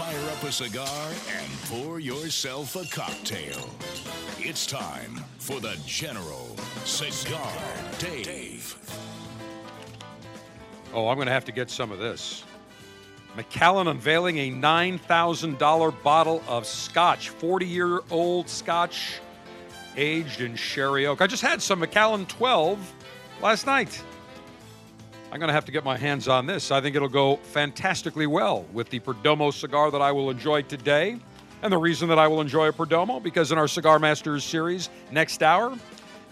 fire up a cigar and pour yourself a cocktail. It's time for the General Cigar Dave. Oh, I'm going to have to get some of this. Macallan unveiling a $9,000 bottle of scotch, 40 year old scotch aged in sherry oak. I just had some Macallan 12 last night. I'm going to have to get my hands on this. I think it'll go fantastically well with the Perdomo cigar that I will enjoy today. And the reason that I will enjoy a Perdomo, because in our Cigar Masters series next hour,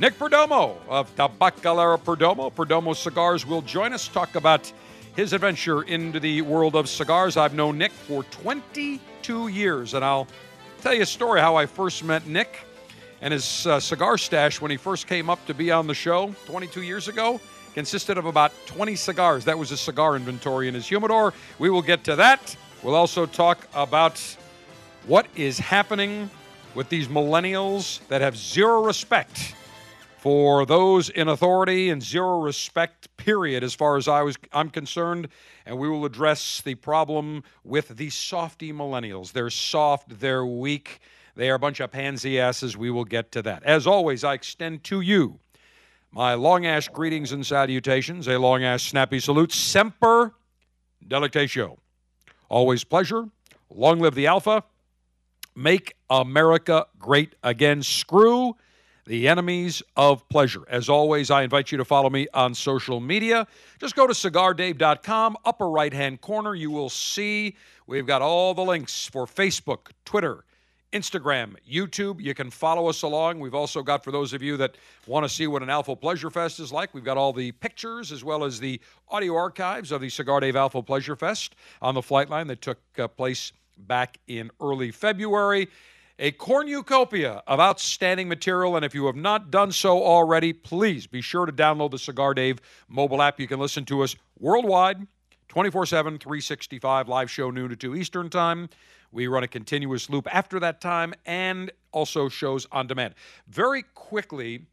Nick Perdomo of Tabacalera Perdomo, Perdomo Cigars, will join us, talk about his adventure into the world of cigars. I've known Nick for 22 years, and I'll tell you a story how I first met Nick and his uh, cigar stash when he first came up to be on the show 22 years ago consisted of about 20 cigars. That was his cigar inventory in his humidor. We will get to that. We'll also talk about what is happening with these millennials that have zero respect for those in authority and zero respect period as far as I was I'm concerned and we will address the problem with the softy millennials they're soft they're weak they are a bunch of pansy asses we will get to that as always I extend to you my long ash greetings and salutations a long ash snappy salute semper delectatio always pleasure long live the alpha Make America great again. Screw the enemies of pleasure. As always, I invite you to follow me on social media. Just go to cigardave.com, upper right hand corner. You will see we've got all the links for Facebook, Twitter, Instagram, YouTube. You can follow us along. We've also got, for those of you that want to see what an Alpha Pleasure Fest is like, we've got all the pictures as well as the audio archives of the Cigar Dave Alpha Pleasure Fest on the flight line that took uh, place back in early February. A cornucopia of outstanding material, and if you have not done so already, please be sure to download the Cigar Dave mobile app. You can listen to us worldwide, 24 7, 365, live show noon to 2 Eastern Time. We run a continuous loop after that time and also shows on demand. Very quickly,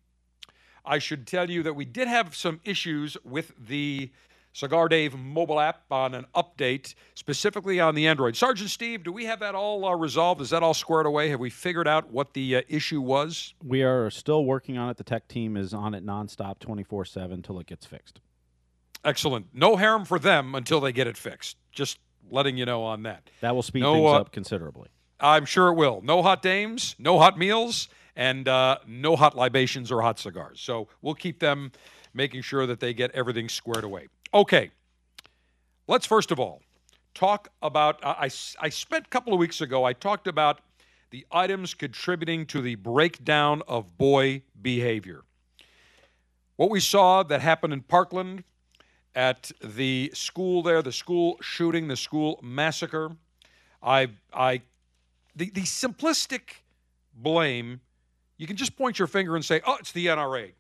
I should tell you that we did have some issues with the Cigar Dave mobile app on an update, specifically on the Android. Sergeant Steve, do we have that all uh, resolved? Is that all squared away? Have we figured out what the uh, issue was? We are still working on it. The tech team is on it nonstop, 24 7 until it gets fixed. Excellent. No harm for them until they get it fixed. Just letting you know on that. That will speed no, things uh, up considerably. I'm sure it will. No hot dames, no hot meals, and uh, no hot libations or hot cigars. So we'll keep them making sure that they get everything squared away. Okay, let's first of all talk about. I, I spent a couple of weeks ago, I talked about the items contributing to the breakdown of boy behavior. What we saw that happened in Parkland at the school there, the school shooting, the school massacre. I, I, the, the simplistic blame, you can just point your finger and say, oh, it's the NRA.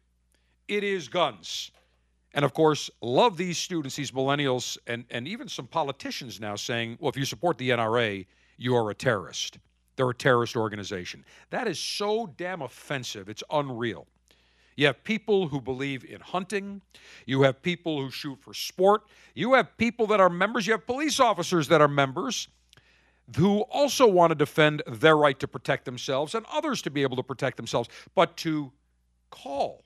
It is guns. And of course, love these students, these millennials, and, and even some politicians now saying, well, if you support the NRA, you are a terrorist. They're a terrorist organization. That is so damn offensive. It's unreal. You have people who believe in hunting. You have people who shoot for sport. You have people that are members. You have police officers that are members who also want to defend their right to protect themselves and others to be able to protect themselves. But to call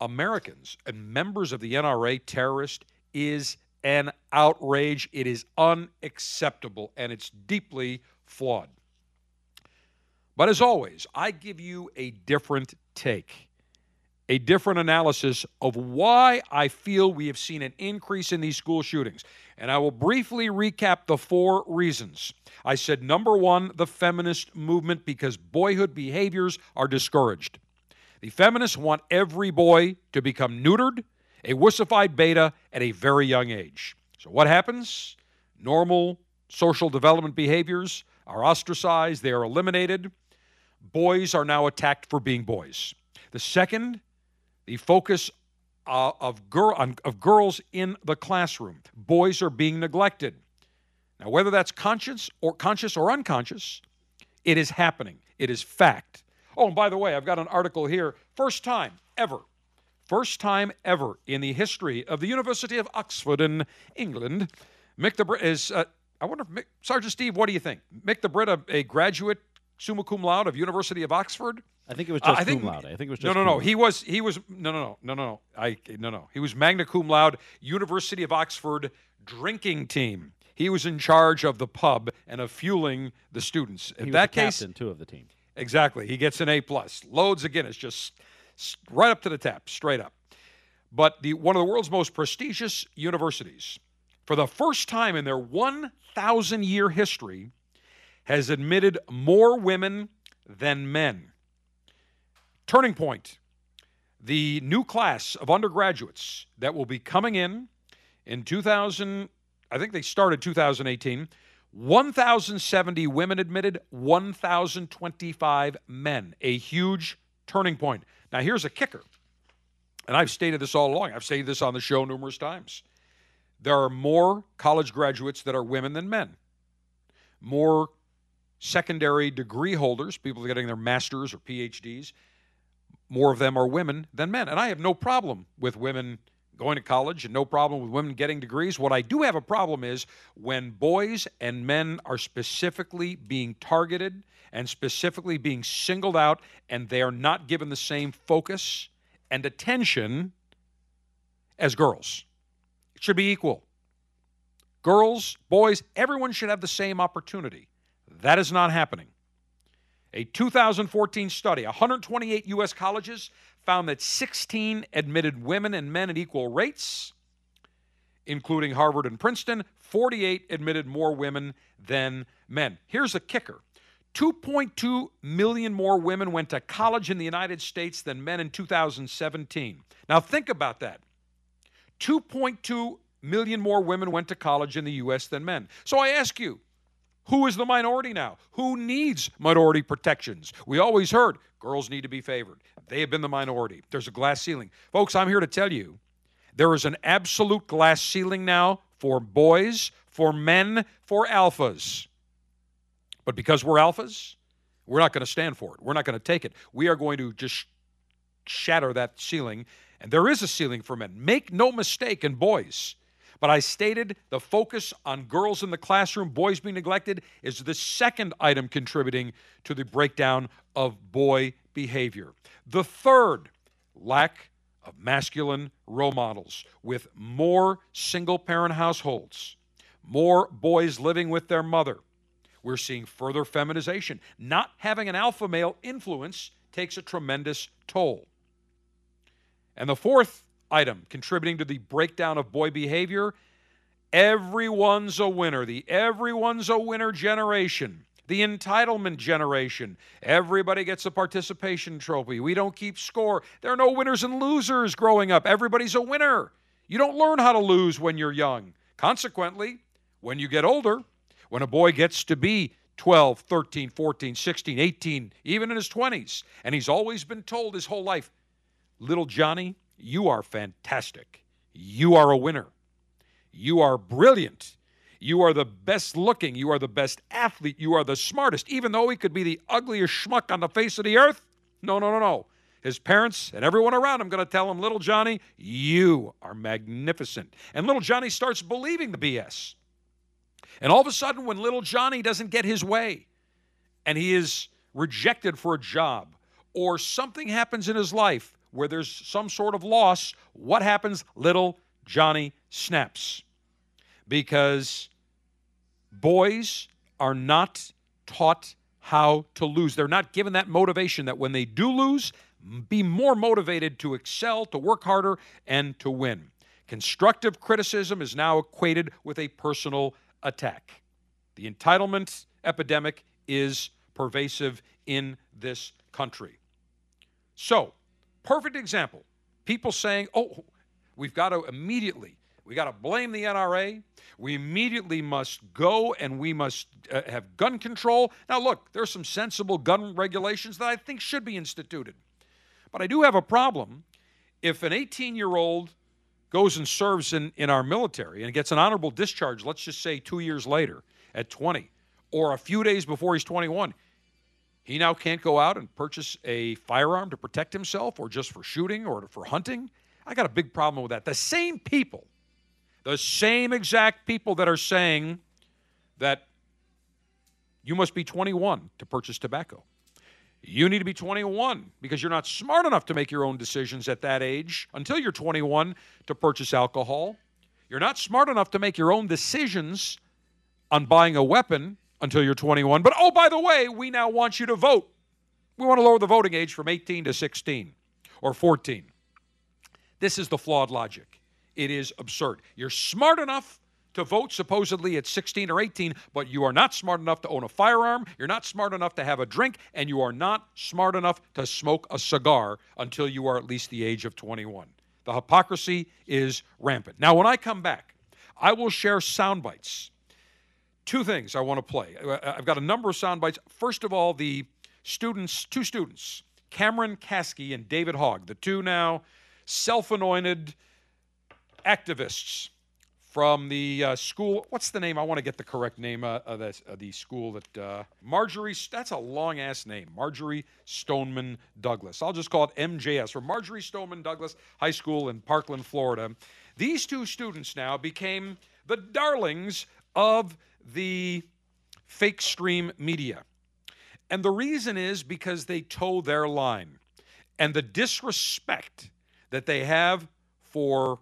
Americans and members of the NRA terrorist is an outrage. It is unacceptable and it's deeply flawed. But as always, I give you a different take, a different analysis of why I feel we have seen an increase in these school shootings. And I will briefly recap the four reasons. I said number one, the feminist movement, because boyhood behaviors are discouraged. The feminists want every boy to become neutered, a wussified beta at a very young age. So what happens? Normal social development behaviors are ostracized, they are eliminated. Boys are now attacked for being boys. The second, the focus uh, of, girl, on, of girls in the classroom. Boys are being neglected. Now, whether that's conscious or conscious or unconscious, it is happening. It is fact. Oh, and by the way, I've got an article here. First time ever, first time ever in the history of the University of Oxford in England. Mick the Brit is. Uh, I wonder if Mick, Sergeant Steve, what do you think? Mick the Brit, a, a graduate summa cum laude of University of Oxford. I think it was Uh, just I think cum laude. I think it was just no, no, no. He was he was no, no, no, no, no, no. I no, no. He was magna cum laude, University of Oxford drinking team. He was in charge of the pub and of fueling the students. In He that case, captain too of the team. Exactly. He gets an A plus. Loads of Guinness, just right up to the tap, straight up. But the one of the world's most prestigious universities, for the first time in their 1,000 year history, has admitted more women than men. Turning point. The new class of undergraduates that will be coming in in 2000, I think they started 2018. 1,070 women admitted, 1,025 men. A huge turning point. Now, here's a kicker, and I've stated this all along. I've stated this on the show numerous times. There are more college graduates that are women than men, more secondary degree holders, people getting their masters or PhDs, more of them are women than men. And I have no problem with women going to college and no problem with women getting degrees. What I do have a problem is when boys and men are specifically being targeted and specifically being singled out and they are not given the same focus and attention as girls. It should be equal. Girls, boys, everyone should have the same opportunity. That is not happening. A 2014 study, 128 U.S. colleges found that 16 admitted women and men at equal rates, including Harvard and Princeton. 48 admitted more women than men. Here's a kicker 2.2 million more women went to college in the United States than men in 2017. Now, think about that. 2.2 million more women went to college in the U.S. than men. So I ask you, who is the minority now? Who needs minority protections? We always heard girls need to be favored. They have been the minority. There's a glass ceiling. Folks, I'm here to tell you there is an absolute glass ceiling now for boys, for men, for alphas. But because we're alphas, we're not going to stand for it. We're not going to take it. We are going to just shatter that ceiling. And there is a ceiling for men. Make no mistake, and boys. But I stated the focus on girls in the classroom, boys being neglected, is the second item contributing to the breakdown of boy behavior. The third, lack of masculine role models, with more single parent households, more boys living with their mother. We're seeing further feminization. Not having an alpha male influence takes a tremendous toll. And the fourth item contributing to the breakdown of boy behavior everyone's a winner. The everyone's a winner generation, the entitlement generation. Everybody gets a participation trophy. We don't keep score. There are no winners and losers growing up. Everybody's a winner. You don't learn how to lose when you're young. Consequently, when you get older, when a boy gets to be 12, 13, 14, 16, 18, even in his 20s, and he's always been told his whole life, Little Johnny, you are fantastic. You are a winner. You are brilliant. You are the best looking. You are the best athlete. You are the smartest. Even though he could be the ugliest schmuck on the face of the earth, no, no, no, no. His parents and everyone around him going to tell him, Little Johnny, you are magnificent. And little Johnny starts believing the BS. And all of a sudden, when little Johnny doesn't get his way and he is rejected for a job or something happens in his life where there's some sort of loss, what happens? Little Johnny snaps. Because boys are not taught how to lose. They're not given that motivation that when they do lose, be more motivated to excel, to work harder, and to win. Constructive criticism is now equated with a personal attack. The entitlement epidemic is pervasive in this country. So, perfect example. People saying, oh, we've got to immediately, we got to blame the NRA. We immediately must go and we must uh, have gun control. Now, look, there's some sensible gun regulations that I think should be instituted. But I do have a problem if an 18 year old goes and serves in, in our military and gets an honorable discharge, let's just say two years later at 20, or a few days before he's 21, he now can't go out and purchase a firearm to protect himself or just for shooting or for hunting. I got a big problem with that. The same people, the same exact people that are saying that you must be 21 to purchase tobacco. You need to be 21 because you're not smart enough to make your own decisions at that age until you're 21 to purchase alcohol. You're not smart enough to make your own decisions on buying a weapon until you're 21. But oh, by the way, we now want you to vote. We want to lower the voting age from 18 to 16 or 14. This is the flawed logic. It is absurd. You're smart enough to vote supposedly at 16 or 18, but you are not smart enough to own a firearm, you're not smart enough to have a drink, and you are not smart enough to smoke a cigar until you are at least the age of 21. The hypocrisy is rampant. Now, when I come back, I will share sound bites two things I want to play. Uh, uh, I've got a number of sound bites. First of all, the students, two students, Cameron Kasky and David Hogg, the two now self anointed activists from the uh, school. What's the name? I want to get the correct name uh, of, the, of the school that uh, Marjory. That's a long ass name, Marjory Stoneman Douglas. I'll just call it MJS, or Marjory Stoneman Douglas High School in Parkland, Florida. These two students now became the darlings of the fake stream media. And the reason is because they toe their line. And the disrespect that they have for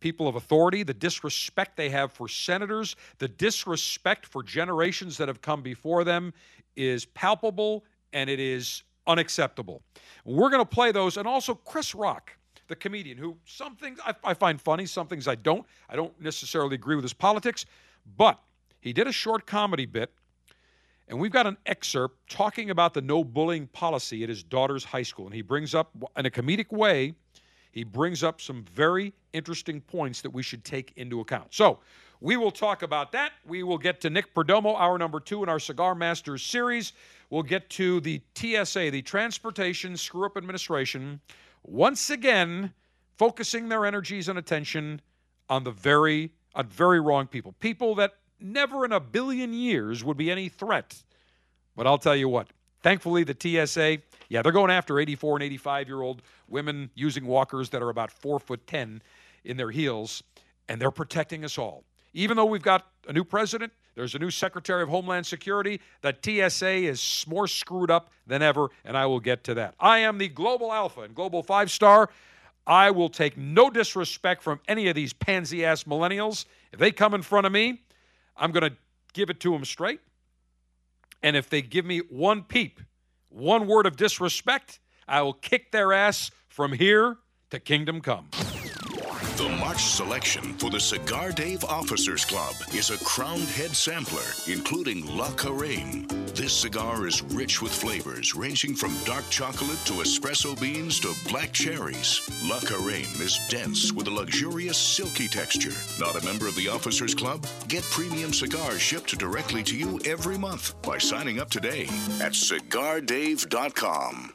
people of authority, the disrespect they have for senators, the disrespect for generations that have come before them is palpable and it is unacceptable. We're going to play those. And also, Chris Rock, the comedian, who some things I, I find funny, some things I don't. I don't necessarily agree with his politics, but he did a short comedy bit, and we've got an excerpt talking about the no bullying policy at his daughter's high school. And he brings up, in a comedic way, he brings up some very interesting points that we should take into account. So, we will talk about that. We will get to Nick Perdomo, hour number two in our Cigar Masters series. We'll get to the TSA, the Transportation Screw Up Administration, once again focusing their energies and attention on the very, on very wrong people. People that never in a billion years would be any threat. But I'll tell you what, thankfully, the TSA, yeah, they're going after 84 and 85 year old women using walkers that are about four foot 10 in their heels, and they're protecting us all. Even though we've got a new president, there's a new Secretary of Homeland Security, the TSA is more screwed up than ever, and I will get to that. I am the Global Alpha and Global Five Star. I will take no disrespect from any of these pansy ass millennials. If they come in front of me, I'm going to give it to them straight. And if they give me one peep, one word of disrespect, I will kick their ass from here to kingdom come. The March selection for the Cigar Dave Officers Club is a crowned head sampler, including La Carême. This cigar is rich with flavors ranging from dark chocolate to espresso beans to black cherries. La Carême is dense with a luxurious silky texture. Not a member of the Officers Club? Get premium cigars shipped directly to you every month by signing up today at cigardave.com.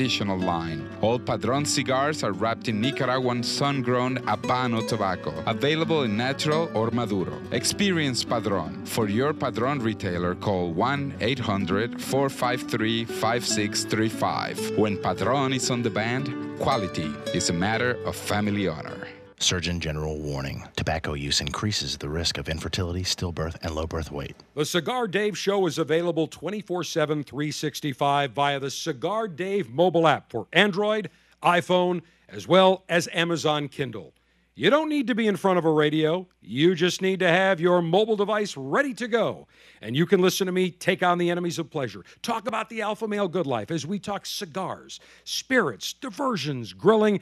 Traditional line. All Padron cigars are wrapped in Nicaraguan sun-grown Habano tobacco, available in natural or Maduro. Experience Padron. For your Padron retailer, call 1-800-453-5635. When Padron is on the band, quality is a matter of family honor. Surgeon General warning tobacco use increases the risk of infertility, stillbirth, and low birth weight. The Cigar Dave Show is available 24 7, 365 via the Cigar Dave mobile app for Android, iPhone, as well as Amazon Kindle. You don't need to be in front of a radio. You just need to have your mobile device ready to go. And you can listen to me take on the enemies of pleasure, talk about the alpha male good life as we talk cigars, spirits, diversions, grilling,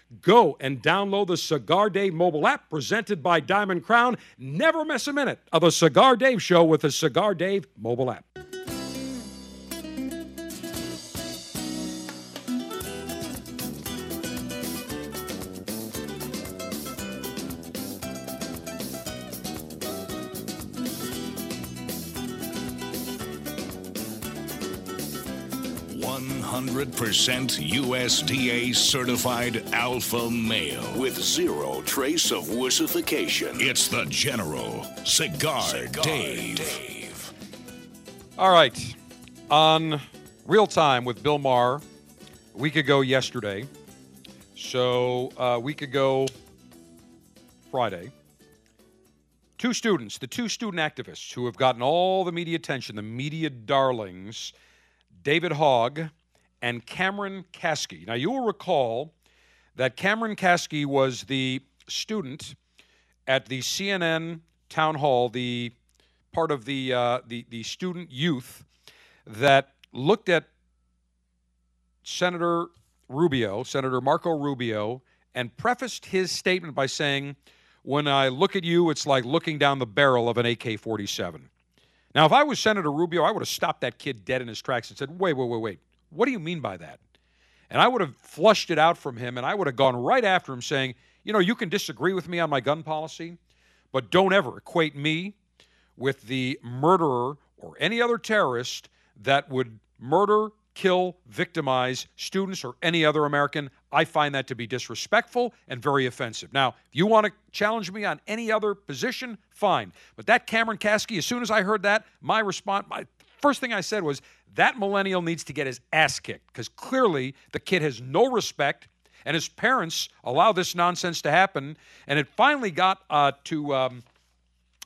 Go and download the Cigar Dave mobile app presented by Diamond Crown. Never miss a minute of the Cigar Dave show with the Cigar Dave mobile app. One hundred percent USDA certified alpha male with zero trace of wussification. It's the General Cigar, Dave. All right. On real time with Bill Maher, a week ago yesterday. So, uh, a week ago Friday, two students, the two student activists who have gotten all the media attention, the media darlings, David Hogg and Cameron Kasky. Now, you will recall that Cameron Kasky was the student at the CNN town hall, the part of the, uh, the, the student youth that looked at Senator Rubio, Senator Marco Rubio, and prefaced his statement by saying, When I look at you, it's like looking down the barrel of an AK 47. Now, if I was Senator Rubio, I would have stopped that kid dead in his tracks and said, Wait, wait, wait, wait. What do you mean by that? And I would have flushed it out from him and I would have gone right after him saying, You know, you can disagree with me on my gun policy, but don't ever equate me with the murderer or any other terrorist that would murder, kill, victimize students or any other American. I find that to be disrespectful and very offensive. Now, if you want to challenge me on any other position, fine. But that Cameron Kasky, as soon as I heard that, my response, my first thing I said was that millennial needs to get his ass kicked because clearly the kid has no respect and his parents allow this nonsense to happen. And it finally got uh, to um,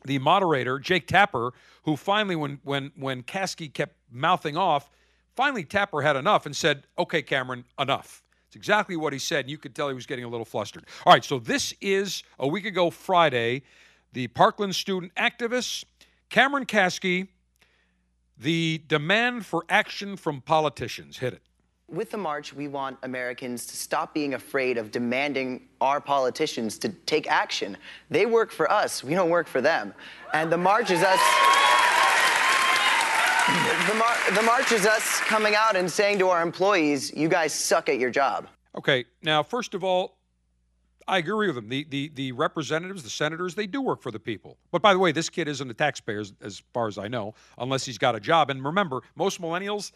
the moderator, Jake Tapper, who finally, when when when Kasky kept mouthing off, finally Tapper had enough and said, "Okay, Cameron, enough." It's exactly what he said. And you could tell he was getting a little flustered. All right, so this is a week ago Friday. The Parkland student activists, Cameron Kasky, the demand for action from politicians. Hit it. With the march, we want Americans to stop being afraid of demanding our politicians to take action. They work for us, we don't work for them. And the march is us. The, mar- the march is us coming out and saying to our employees, you guys suck at your job. Okay, now, first of all, I agree with them. The, the, the representatives, the senators, they do work for the people. But by the way, this kid isn't a taxpayer, as, as far as I know, unless he's got a job. And remember, most millennials,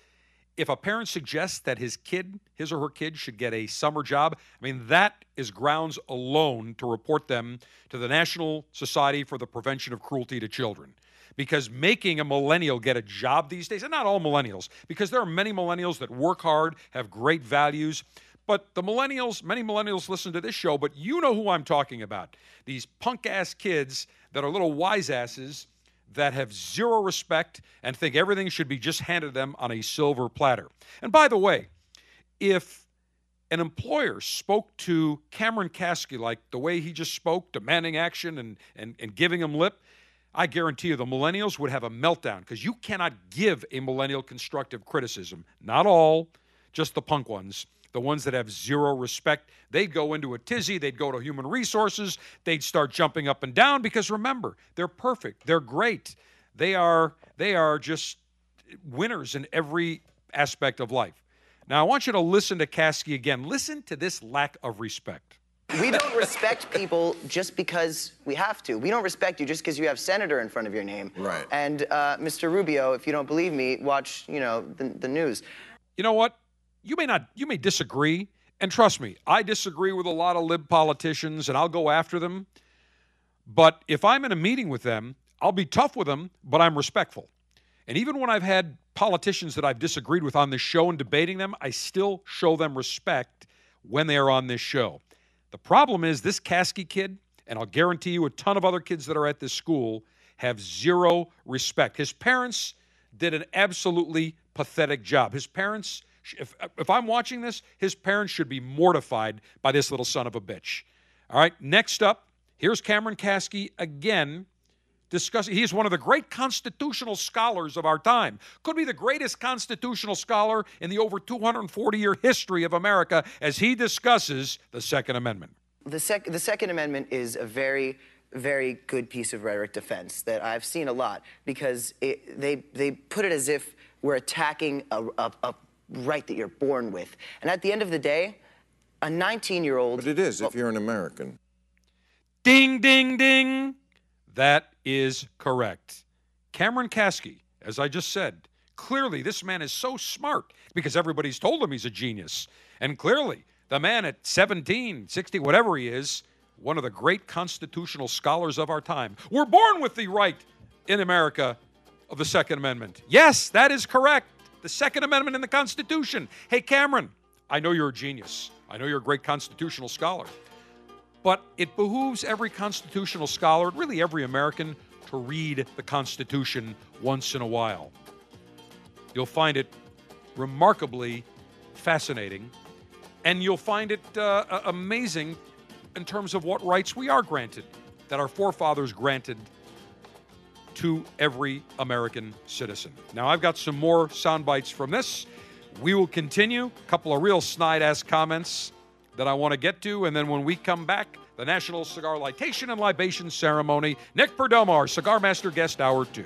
if a parent suggests that his kid, his or her kid, should get a summer job, I mean, that is grounds alone to report them to the National Society for the Prevention of Cruelty to Children. Because making a millennial get a job these days, and not all millennials, because there are many millennials that work hard, have great values, But the millennials, many millennials listen to this show, but you know who I'm talking about. These punk ass kids that are little wise asses that have zero respect and think everything should be just handed them on a silver platter. And by the way, if an employer spoke to Cameron Kasky like the way he just spoke, demanding action and, and, and giving him lip, I guarantee you the millennials would have a meltdown because you cannot give a millennial constructive criticism. Not all, just the punk ones the ones that have zero respect, they'd go into a tizzy, they'd go to human resources, they'd start jumping up and down because remember, they're perfect, they're great. They are they are just winners in every aspect of life. Now I want you to listen to Kasky again. Listen to this lack of respect. We don't respect people just because we have to. We don't respect you just because you have senator in front of your name. Right. And uh, Mr. Rubio, if you don't believe me, watch you know the, the news. You know what? You may not you may disagree and trust me i disagree with a lot of lib politicians and i'll go after them. But if i'm in a meeting with them i'll be tough with them but i'm respectful. And even when i've had politicians that i've disagreed with on this show and debating them i still show them respect when they are on this show. The problem is this Kasky kid and i'll guarantee you a ton of other kids that are at this school have zero respect. His parents did an absolutely pathetic job. His parents if, if I'm watching this, his parents should be mortified by this little son of a bitch. All right, next up, here's Cameron Kasky again discussing. He is one of the great constitutional scholars of our time. Could be the greatest constitutional scholar in the over 240 year history of America as he discusses the Second Amendment. The, sec- the Second Amendment is a very very good piece of rhetoric defense that I've seen a lot because it, they, they put it as if we're attacking a, a, a right that you're born with. And at the end of the day, a 19 year old. But it is well, if you're an American. Ding, ding, ding. That is correct. Cameron Kasky, as I just said, clearly this man is so smart because everybody's told him he's a genius. And clearly, the man at 17, 60, whatever he is, one of the great constitutional scholars of our time. We're born with the right in America of the Second Amendment. Yes, that is correct the Second Amendment in the Constitution. Hey, Cameron, I know you're a genius. I know you're a great constitutional scholar. But it behooves every constitutional scholar, really every American, to read the Constitution once in a while. You'll find it remarkably fascinating, and you'll find it uh, amazing in terms of what rights we are granted, that our forefathers granted to every American citizen. Now, I've got some more sound bites from this. We will continue. A couple of real snide ass comments that I want to get to. And then when we come back, the National Cigar Lightation and Libation Ceremony. Nick Perdomo, our Cigar Master guest, hour two.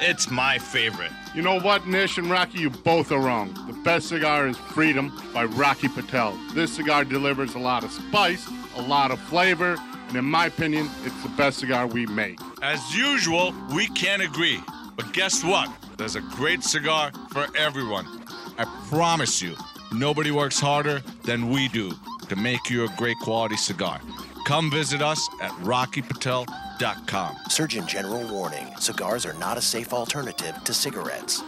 it's my favorite. You know what, Nish and Rocky, you both are wrong. The best cigar is Freedom by Rocky Patel. This cigar delivers a lot of spice, a lot of flavor, and in my opinion, it's the best cigar we make. As usual, we can't agree. But guess what? There's a great cigar for everyone. I promise you, nobody works harder than we do to make you a great quality cigar. Come visit us at rockypatel.com. Surgeon General warning cigars are not a safe alternative to cigarettes.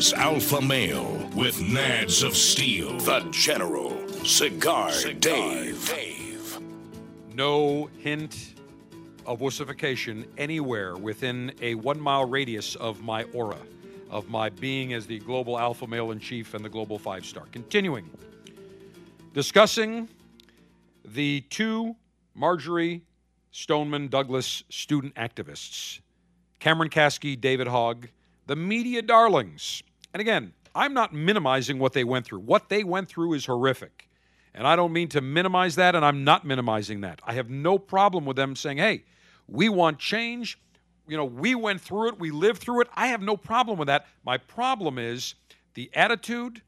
America's alpha male with nads of steel. The General Cigar, Dave. Dave. No hint of wussification anywhere within a one mile radius of my aura, of my being as the global alpha male in chief and the global five star. Continuing, discussing the two Marjory Stoneman Douglas student activists, Cameron Kasky, David Hogg, the media darlings. And again, I'm not minimizing what they went through. What they went through is horrific. And I don't mean to minimize that, and I'm not minimizing that. I have no problem with them saying, hey, we want change. You know, we went through it, we lived through it. I have no problem with that. My problem is the attitude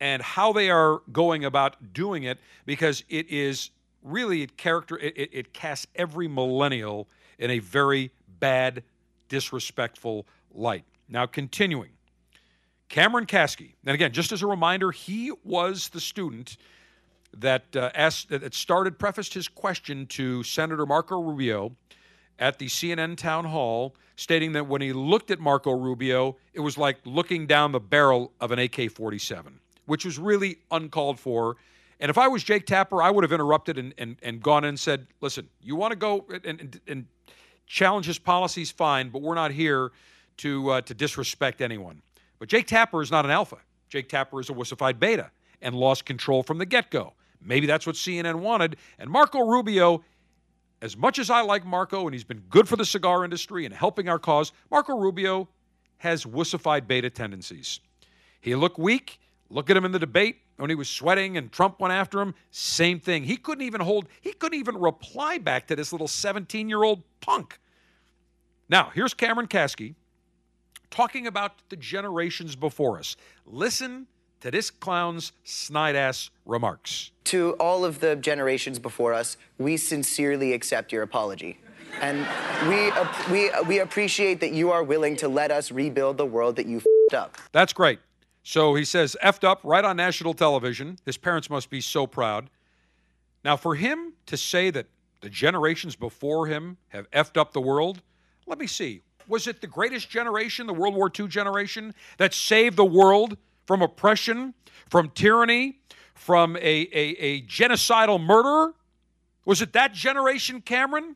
and how they are going about doing it because it is really it character it, it, it casts every millennial in a very bad disrespectful light now continuing cameron kasky and again just as a reminder he was the student that uh, asked that started prefaced his question to senator marco rubio at the cnn town hall stating that when he looked at marco rubio it was like looking down the barrel of an ak-47 which was really uncalled for and if I was Jake Tapper, I would have interrupted and, and, and gone in and said, listen, you want to go and, and, and challenge his policies, fine, but we're not here to, uh, to disrespect anyone. But Jake Tapper is not an alpha. Jake Tapper is a wussified beta and lost control from the get go. Maybe that's what CNN wanted. And Marco Rubio, as much as I like Marco and he's been good for the cigar industry and helping our cause, Marco Rubio has wussified beta tendencies. He looked weak. Look at him in the debate when he was sweating and Trump went after him. Same thing. He couldn't even hold, he couldn't even reply back to this little 17 year old punk. Now, here's Cameron Kasky talking about the generations before us. Listen to this clown's snide ass remarks. To all of the generations before us, we sincerely accept your apology. And we, we, we appreciate that you are willing to let us rebuild the world that you f***ed up. That's great. So he says, effed up right on national television. His parents must be so proud. Now, for him to say that the generations before him have effed up the world, let me see. Was it the greatest generation, the World War II generation, that saved the world from oppression, from tyranny, from a, a, a genocidal murderer? Was it that generation, Cameron?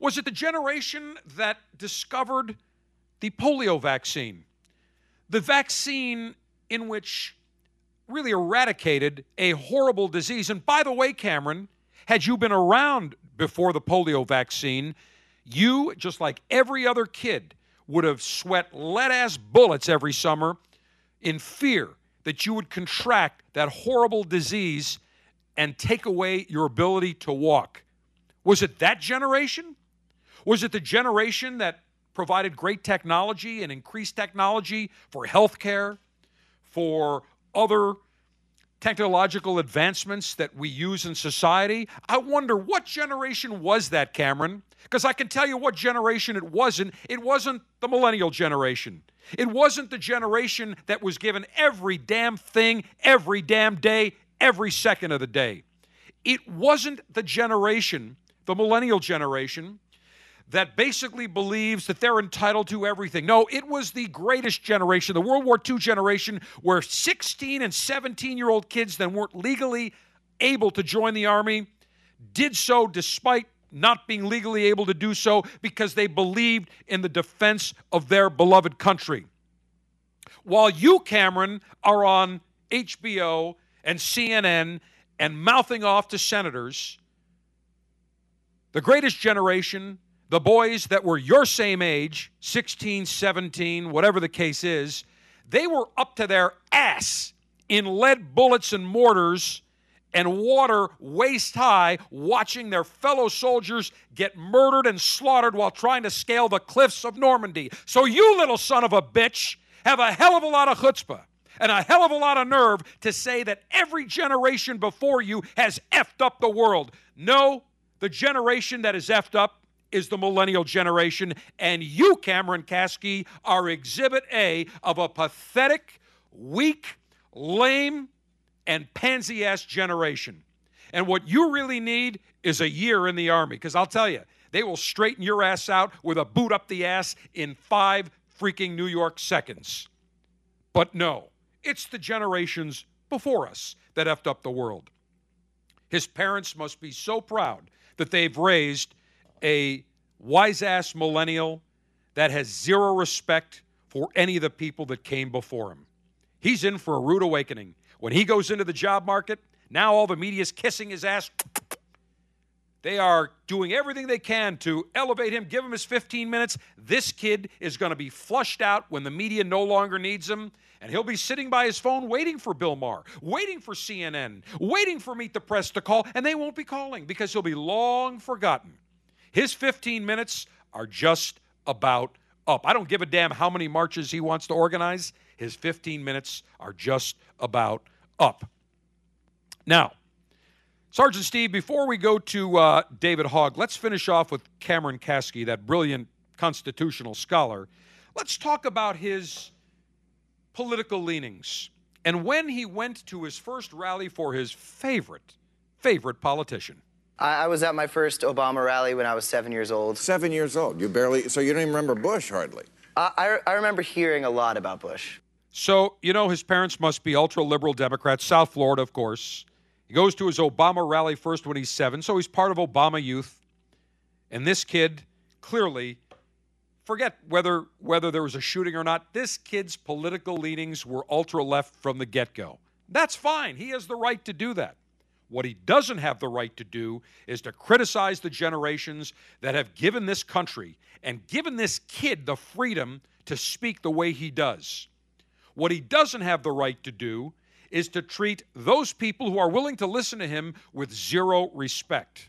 Was it the generation that discovered the polio vaccine? The vaccine in which really eradicated a horrible disease. And by the way, Cameron, had you been around before the polio vaccine, you, just like every other kid, would have sweat lead ass bullets every summer in fear that you would contract that horrible disease and take away your ability to walk. Was it that generation? Was it the generation that provided great technology and increased technology for healthcare, for other technological advancements that we use in society. I wonder what generation was that, Cameron? Because I can tell you what generation it wasn't. It wasn't the millennial generation. It wasn't the generation that was given every damn thing, every damn day, every second of the day. It wasn't the generation, the millennial generation, that basically believes that they're entitled to everything. No, it was the greatest generation, the World War II generation, where 16 and 17 year old kids that weren't legally able to join the Army did so despite not being legally able to do so because they believed in the defense of their beloved country. While you, Cameron, are on HBO and CNN and mouthing off to senators, the greatest generation the boys that were your same age, 16, 17, whatever the case is, they were up to their ass in lead bullets and mortars and water waist high, watching their fellow soldiers get murdered and slaughtered while trying to scale the cliffs of Normandy. So, you little son of a bitch have a hell of a lot of chutzpah and a hell of a lot of nerve to say that every generation before you has effed up the world. No, the generation that is effed up is the millennial generation, and you, Cameron Kasky, are exhibit A of a pathetic, weak, lame, and pansy ass generation. And what you really need is a year in the Army, because I'll tell you, they will straighten your ass out with a boot up the ass in five freaking New York seconds. But no, it's the generations before us that effed up the world. His parents must be so proud that they've raised a wise ass millennial that has zero respect for any of the people that came before him. He's in for a rude awakening. When he goes into the job market, now all the media's kissing his ass. They are doing everything they can to elevate him, give him his 15 minutes. This kid is going to be flushed out when the media no longer needs him. And he'll be sitting by his phone waiting for Bill Maher, waiting for CNN, waiting for Meet the Press to call, and they won't be calling because he'll be long forgotten. His 15 minutes are just about up. I don't give a damn how many marches he wants to organize. His 15 minutes are just about up. Now, Sergeant Steve, before we go to uh, David Hogg, let's finish off with Cameron Kasky, that brilliant constitutional scholar. Let's talk about his political leanings and when he went to his first rally for his favorite, favorite politician. I, I was at my first Obama rally when I was seven years old. Seven years old. You barely, so you don't even remember Bush hardly. I, I, I remember hearing a lot about Bush. So, you know, his parents must be ultra liberal Democrats, South Florida, of course. He goes to his Obama rally first when he's seven, so he's part of Obama youth. And this kid clearly, forget whether whether there was a shooting or not, this kid's political leanings were ultra left from the get-go. That's fine. He has the right to do that. What he doesn't have the right to do is to criticize the generations that have given this country and given this kid the freedom to speak the way he does. What he doesn't have the right to do is to treat those people who are willing to listen to him with zero respect.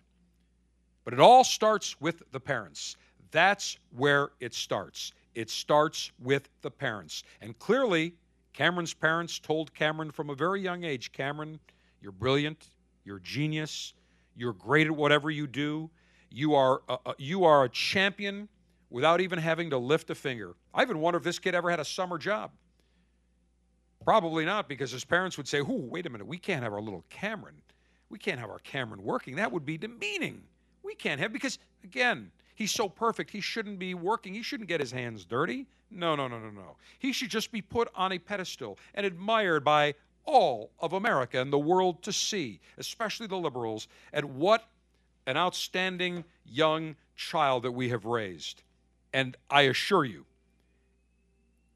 But it all starts with the parents. That's where it starts. It starts with the parents. And clearly, Cameron's parents told Cameron from a very young age Cameron, you're brilliant, you're a genius, you're great at whatever you do, you are a, a, you are a champion without even having to lift a finger. I even wonder if this kid ever had a summer job. Probably not, because his parents would say, "Ooh, wait a minute, we can't have our little Cameron. We can't have our Cameron working. That would be demeaning. We can't have because again, he's so perfect. He shouldn't be working. He shouldn't get his hands dirty. No, no, no, no, no. He should just be put on a pedestal and admired by all of America and the world to see, especially the liberals, at what an outstanding young child that we have raised. And I assure you,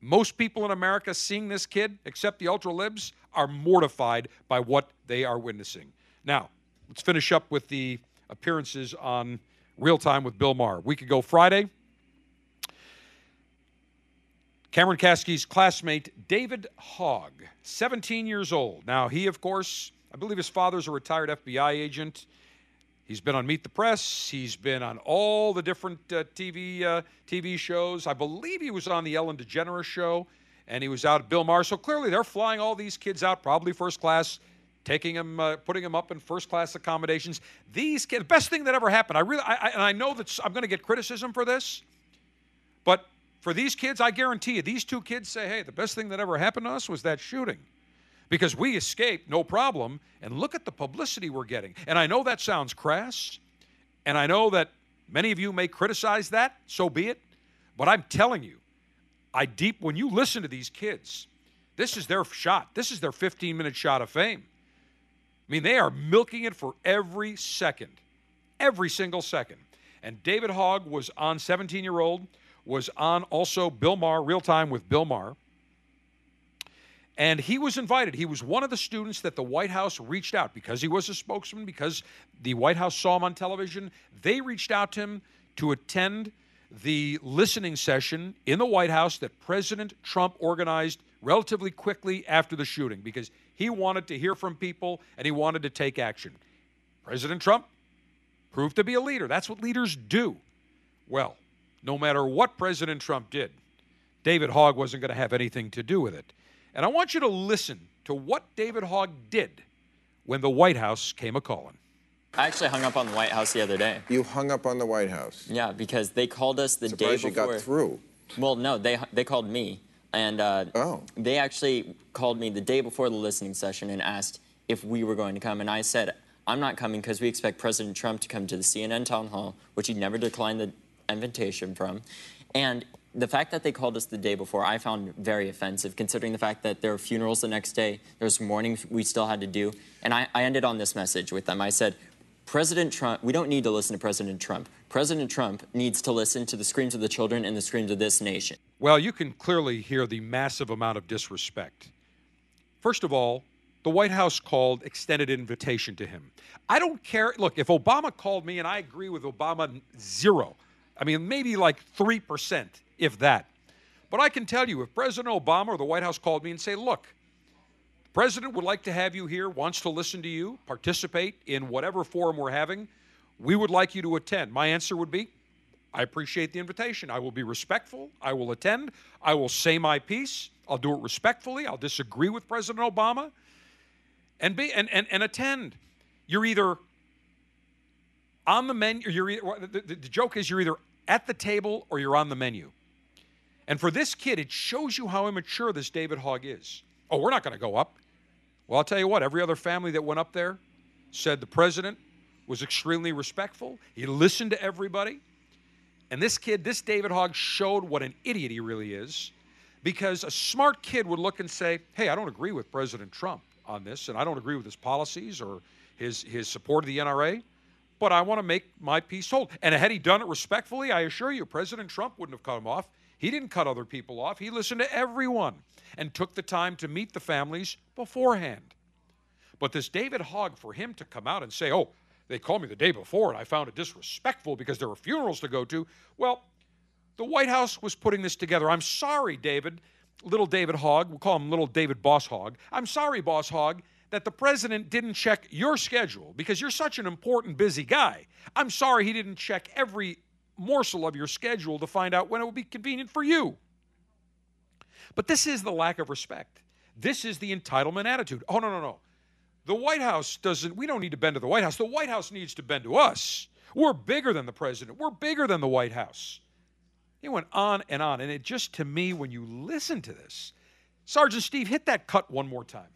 most people in America seeing this kid, except the ultra libs, are mortified by what they are witnessing. Now, let's finish up with the appearances on Real Time with Bill Maher. We could go Friday. Cameron Kasky's classmate, David Hogg, 17 years old. Now, he, of course, I believe his father's a retired FBI agent. He's been on Meet the Press. He's been on all the different uh, TV uh, TV shows. I believe he was on the Ellen DeGeneres show, and he was out at Bill Maher. So clearly, they're flying all these kids out, probably first class, taking them, uh, putting them up in first class accommodations. These kids, best thing that ever happened. I really, I, I, and I know that I'm going to get criticism for this, for these kids, I guarantee you, these two kids say, "Hey, the best thing that ever happened to us was that shooting." because we escaped, no problem. And look at the publicity we're getting. And I know that sounds crass, and I know that many of you may criticize that, so be it. But I'm telling you, I deep, when you listen to these kids, this is their shot. This is their 15 minute shot of fame. I mean, they are milking it for every second, every single second. And David Hogg was on 17 year old, was on also Bill Maher, real time with Bill Maher. And he was invited. He was one of the students that the White House reached out because he was a spokesman, because the White House saw him on television. They reached out to him to attend the listening session in the White House that President Trump organized relatively quickly after the shooting because he wanted to hear from people and he wanted to take action. President Trump proved to be a leader. That's what leaders do. Well, no matter what President Trump did, David Hogg wasn't going to have anything to do with it. And I want you to listen to what David Hogg did when the White House came a calling. I actually hung up on the White House the other day. You hung up on the White House. Yeah, because they called us the Surprised day before. you got through. Well, no, they they called me, and uh, oh. they actually called me the day before the listening session and asked if we were going to come, and I said I'm not coming because we expect President Trump to come to the CNN town hall, which he never declined the invitation from, and the fact that they called us the day before, I found very offensive, considering the fact that there were funerals the next day, there was mourning we still had to do. And I, I ended on this message with them. I said, President Trump, we don't need to listen to President Trump. President Trump needs to listen to the screams of the children and the screams of this nation. Well, you can clearly hear the massive amount of disrespect. First of all, the White House called extended invitation to him. I don't care. Look, if Obama called me and I agree with Obama zero, I mean, maybe like 3%, if that. But I can tell you, if President Obama or the White House called me and say, look, the president would like to have you here, wants to listen to you, participate in whatever forum we're having, we would like you to attend. My answer would be, I appreciate the invitation. I will be respectful. I will attend. I will say my piece. I'll do it respectfully. I'll disagree with President Obama and be and, and, and attend. You're either on the menu, you're the, the joke is you're either at the table or you're on the menu. And for this kid, it shows you how immature this David Hogg is. Oh, we're not going to go up. Well, I'll tell you what, every other family that went up there said the president was extremely respectful. He listened to everybody. And this kid, this David Hogg, showed what an idiot he really is because a smart kid would look and say, hey, I don't agree with President Trump on this, and I don't agree with his policies or his, his support of the NRA, but I want to make my piece hold. And had he done it respectfully, I assure you, President Trump wouldn't have cut him off. He didn't cut other people off. He listened to everyone and took the time to meet the families beforehand. But this David Hogg, for him to come out and say, oh, they called me the day before and I found it disrespectful because there were funerals to go to. Well, the White House was putting this together. I'm sorry, David, little David Hogg, we'll call him little David Boss Hogg. I'm sorry, Boss Hogg, that the president didn't check your schedule because you're such an important, busy guy. I'm sorry he didn't check every morsel of your schedule to find out when it would be convenient for you. But this is the lack of respect. This is the entitlement attitude. Oh, no, no, no. The White House doesn't, we don't need to bend to the White House. The White House needs to bend to us. We're bigger than the president, we're bigger than the White House. He went on and on. And it just, to me, when you listen to this, Sergeant Steve, hit that cut one more time.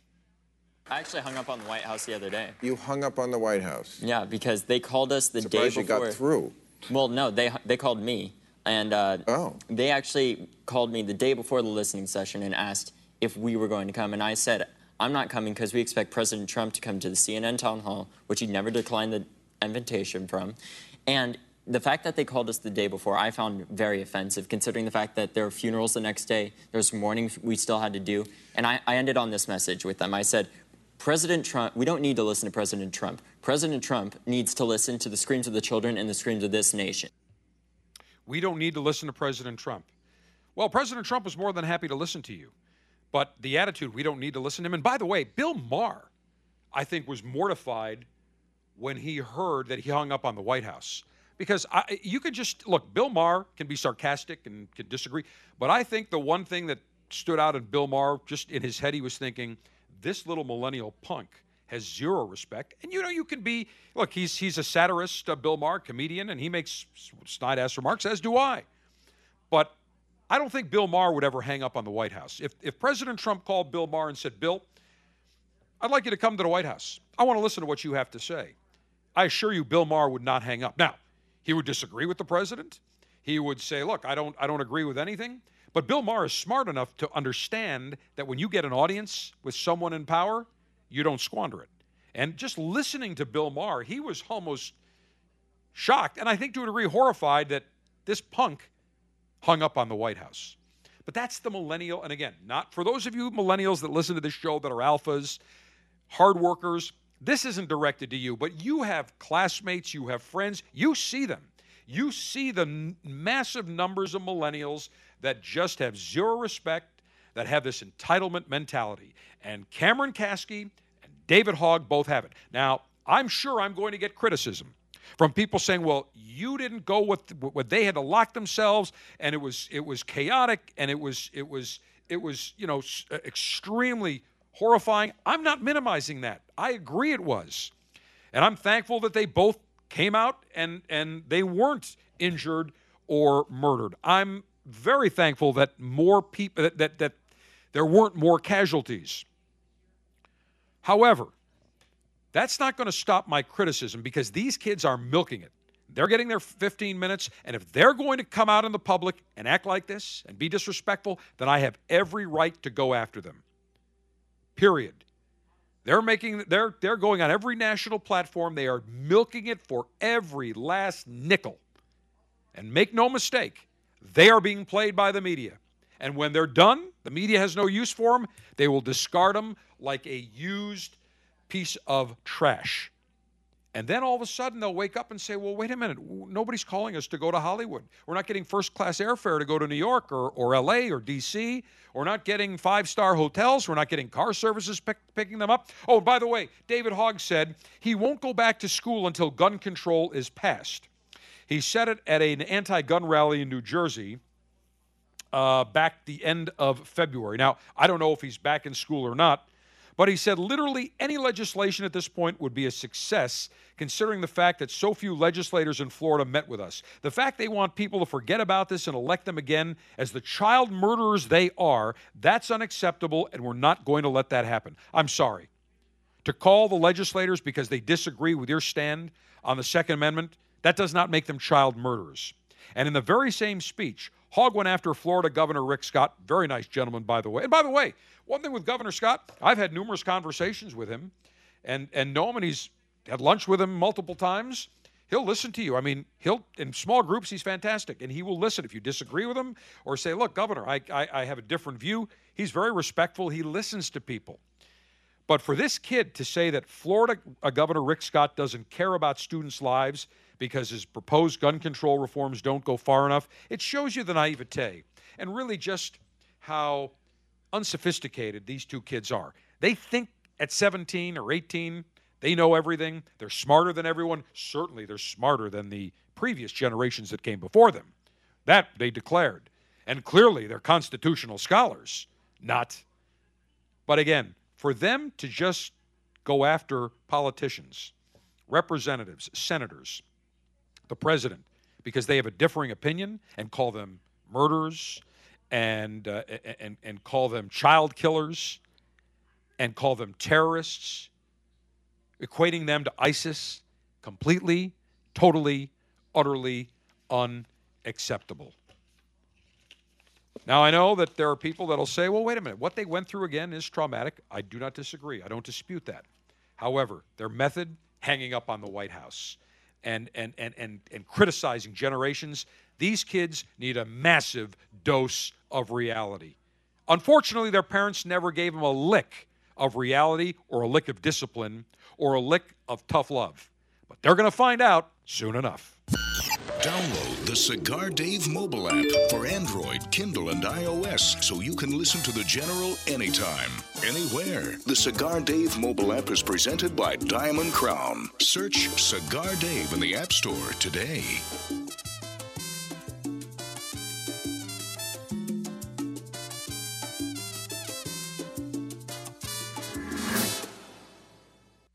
I actually hung up on the White House the other day. You hung up on the White House. Yeah, because they called us the day. Surprised day you before. got through. Well, no, they they called me, and uh, Oh. they actually called me the day before the listening session and asked if we were going to come, and I said I'm not coming because we expect President Trump to come to the CNN town hall, which he never declined the invitation from, and the fact that they called us the day before, I found very offensive, considering the fact that there were funerals the next day, there was mourning we still had to do, and I, I ended on this message with them. I said, President Trump, we don't need to listen to President Trump. President Trump needs to listen to the screams of the children and the screams of this nation. We don't need to listen to President Trump. Well, President Trump was more than happy to listen to you. But the attitude, we don't need to listen to him. And by the way, Bill Maher, I think, was mortified when he heard that he hung up on the White House. Because I, you could just look, Bill Maher can be sarcastic and can disagree. But I think the one thing that stood out in Bill Maher, just in his head, he was thinking, this little millennial punk has zero respect. And you know, you can be look, he's he's a satirist, uh, Bill Maher, comedian, and he makes snide ass remarks, as do I. But I don't think Bill Maher would ever hang up on the White House. If if President Trump called Bill Maher and said, Bill, I'd like you to come to the White House. I want to listen to what you have to say. I assure you, Bill Maher would not hang up. Now, he would disagree with the president. He would say, look, I don't I don't agree with anything. But Bill Maher is smart enough to understand that when you get an audience with someone in power, you don't squander it. And just listening to Bill Maher, he was almost shocked, and I think to a degree horrified that this punk hung up on the White House. But that's the millennial, and again, not for those of you millennials that listen to this show that are alphas, hard workers, this isn't directed to you, but you have classmates, you have friends, you see them. You see the n- massive numbers of millennials that just have zero respect, that have this entitlement mentality. And Cameron Kasky and David Hogg both have it. Now, I'm sure I'm going to get criticism from people saying, "Well, you didn't go with what they had to lock themselves, and it was it was chaotic, and it was it was it was you know s- uh, extremely horrifying." I'm not minimizing that. I agree it was, and I'm thankful that they both came out and and they weren't injured or murdered. I'm very thankful that more people that, that that there weren't more casualties. However, that's not going to stop my criticism because these kids are milking it. They're getting their 15 minutes. And if they're going to come out in the public and act like this and be disrespectful, then I have every right to go after them. Period. They're making they're they're going on every national platform. They are milking it for every last nickel. And make no mistake, they are being played by the media. And when they're done, the media has no use for them. They will discard them like a used piece of trash. And then all of a sudden they'll wake up and say, well, wait a minute, nobody's calling us to go to Hollywood. We're not getting first class airfare to go to New York or, or LA or DC. We're not getting five star hotels. We're not getting car services pick, picking them up. Oh, by the way, David Hogg said he won't go back to school until gun control is passed. He said it at an anti gun rally in New Jersey uh, back the end of February. Now, I don't know if he's back in school or not. But he said literally any legislation at this point would be a success, considering the fact that so few legislators in Florida met with us. The fact they want people to forget about this and elect them again as the child murderers they are, that's unacceptable, and we're not going to let that happen. I'm sorry. To call the legislators because they disagree with your stand on the Second Amendment, that does not make them child murderers. And in the very same speech, Hogg went after Florida Governor Rick Scott. Very nice gentleman, by the way. And by the way, one thing with Governor Scott, I've had numerous conversations with him and, and know him, and he's had lunch with him multiple times. He'll listen to you. I mean, he'll in small groups, he's fantastic, and he will listen if you disagree with him or say, "Look, Governor, I, I, I have a different view." He's very respectful. He listens to people. But for this kid to say that Florida uh, Governor Rick Scott doesn't care about students' lives because his proposed gun control reforms don't go far enough, it shows you the naivete and really just how unsophisticated these two kids are. They think at 17 or 18 they know everything. They're smarter than everyone. Certainly, they're smarter than the previous generations that came before them. That they declared. And clearly, they're constitutional scholars, not. But again, for them to just go after politicians, representatives, senators, the president, because they have a differing opinion and call them murderers and, uh, and, and call them child killers and call them terrorists, equating them to ISIS, completely, totally, utterly unacceptable. Now, I know that there are people that'll say, well, wait a minute, what they went through again is traumatic. I do not disagree. I don't dispute that. However, their method, hanging up on the White House and, and, and, and, and criticizing generations, these kids need a massive dose of reality. Unfortunately, their parents never gave them a lick of reality or a lick of discipline or a lick of tough love. But they're going to find out soon enough. Download the Cigar Dave mobile app for Android, Kindle, and iOS so you can listen to the General anytime, anywhere. The Cigar Dave mobile app is presented by Diamond Crown. Search Cigar Dave in the App Store today.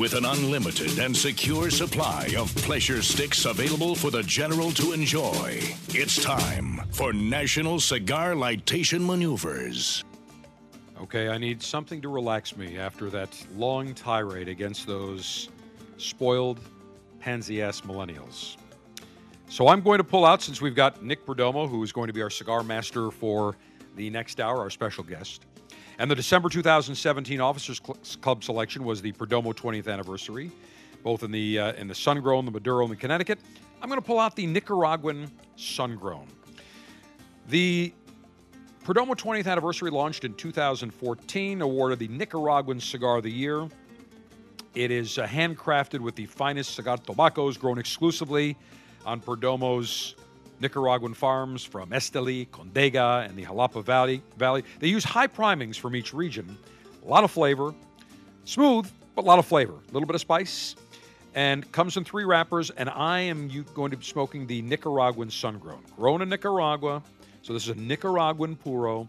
With an unlimited and secure supply of pleasure sticks available for the general to enjoy, it's time for National Cigar Lightation Maneuvers. Okay, I need something to relax me after that long tirade against those spoiled, pansy ass millennials. So I'm going to pull out since we've got Nick Perdomo, who is going to be our cigar master for the next hour, our special guest. And the December 2017 Officers Club selection was the Perdomo 20th anniversary, both in the uh, in the sun-grown, the Maduro, and the Connecticut. I'm going to pull out the Nicaraguan sun-grown. The Perdomo 20th anniversary launched in 2014, awarded the Nicaraguan Cigar of the Year. It is uh, handcrafted with the finest cigar tobaccos grown exclusively on Perdomo's Nicaraguan farms from Esteli, Condega, and the Jalapa Valley. Valley. They use high primings from each region. A lot of flavor, smooth, but a lot of flavor. A little bit of spice, and comes in three wrappers. And I am going to be smoking the Nicaraguan sun grown, grown in Nicaragua. So this is a Nicaraguan puro.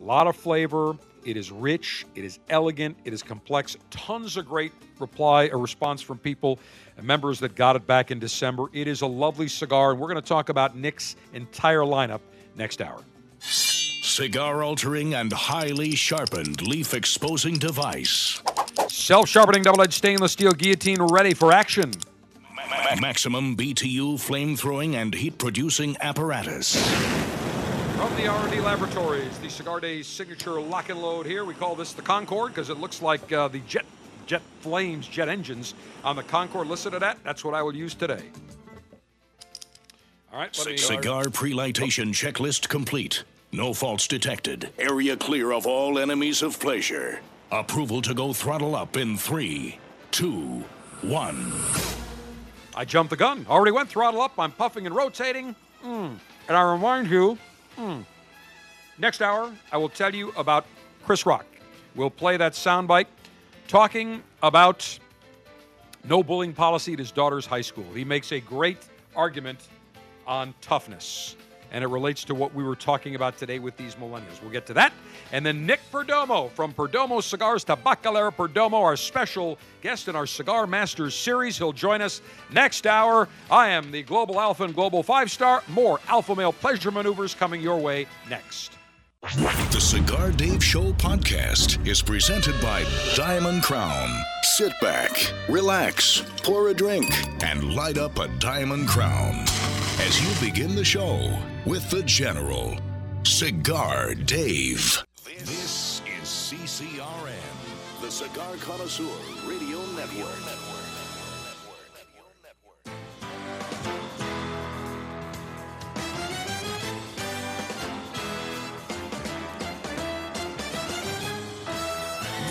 A lot of flavor. It is rich. It is elegant. It is complex. Tons of great reply, a response from people members that got it back in December. It is a lovely cigar, and we're going to talk about Nick's entire lineup next hour. Cigar altering and highly sharpened leaf exposing device. Self sharpening double edged stainless steel guillotine ready for action. Maximum BTU flame throwing and heat producing apparatus. From the R&D laboratories, the Cigar Dave signature lock and load here. We call this the Concorde because it looks like uh, the jet jet flames, jet engines on the Concorde Listen to that. That's what I will use today. All right. Me, Cigar pre-lightation checklist complete. No faults detected. Area clear of all enemies of pleasure. Approval to go throttle up in three, two, one. I jumped the gun. Already went throttle up. I'm puffing and rotating. Mm. And I remind you, mm. next hour, I will tell you about Chris Rock. We'll play that soundbite talking about no bullying policy at his daughter's high school. He makes a great argument on toughness, and it relates to what we were talking about today with these millennials. We'll get to that. And then Nick Perdomo from Perdomo Cigars Tabacalera Perdomo, our special guest in our Cigar Masters series. He'll join us next hour. I am the Global Alpha and Global Five Star. More Alpha Male Pleasure Maneuvers coming your way next. The Cigar Dave Show podcast is presented by Diamond Crown. Sit back, relax, pour a drink, and light up a Diamond Crown as you begin the show with the General, Cigar Dave. This is CCRN, the Cigar Connoisseur Radio Network.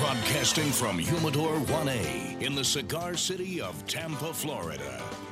Broadcasting from Humidor 1A in the cigar city of Tampa, Florida.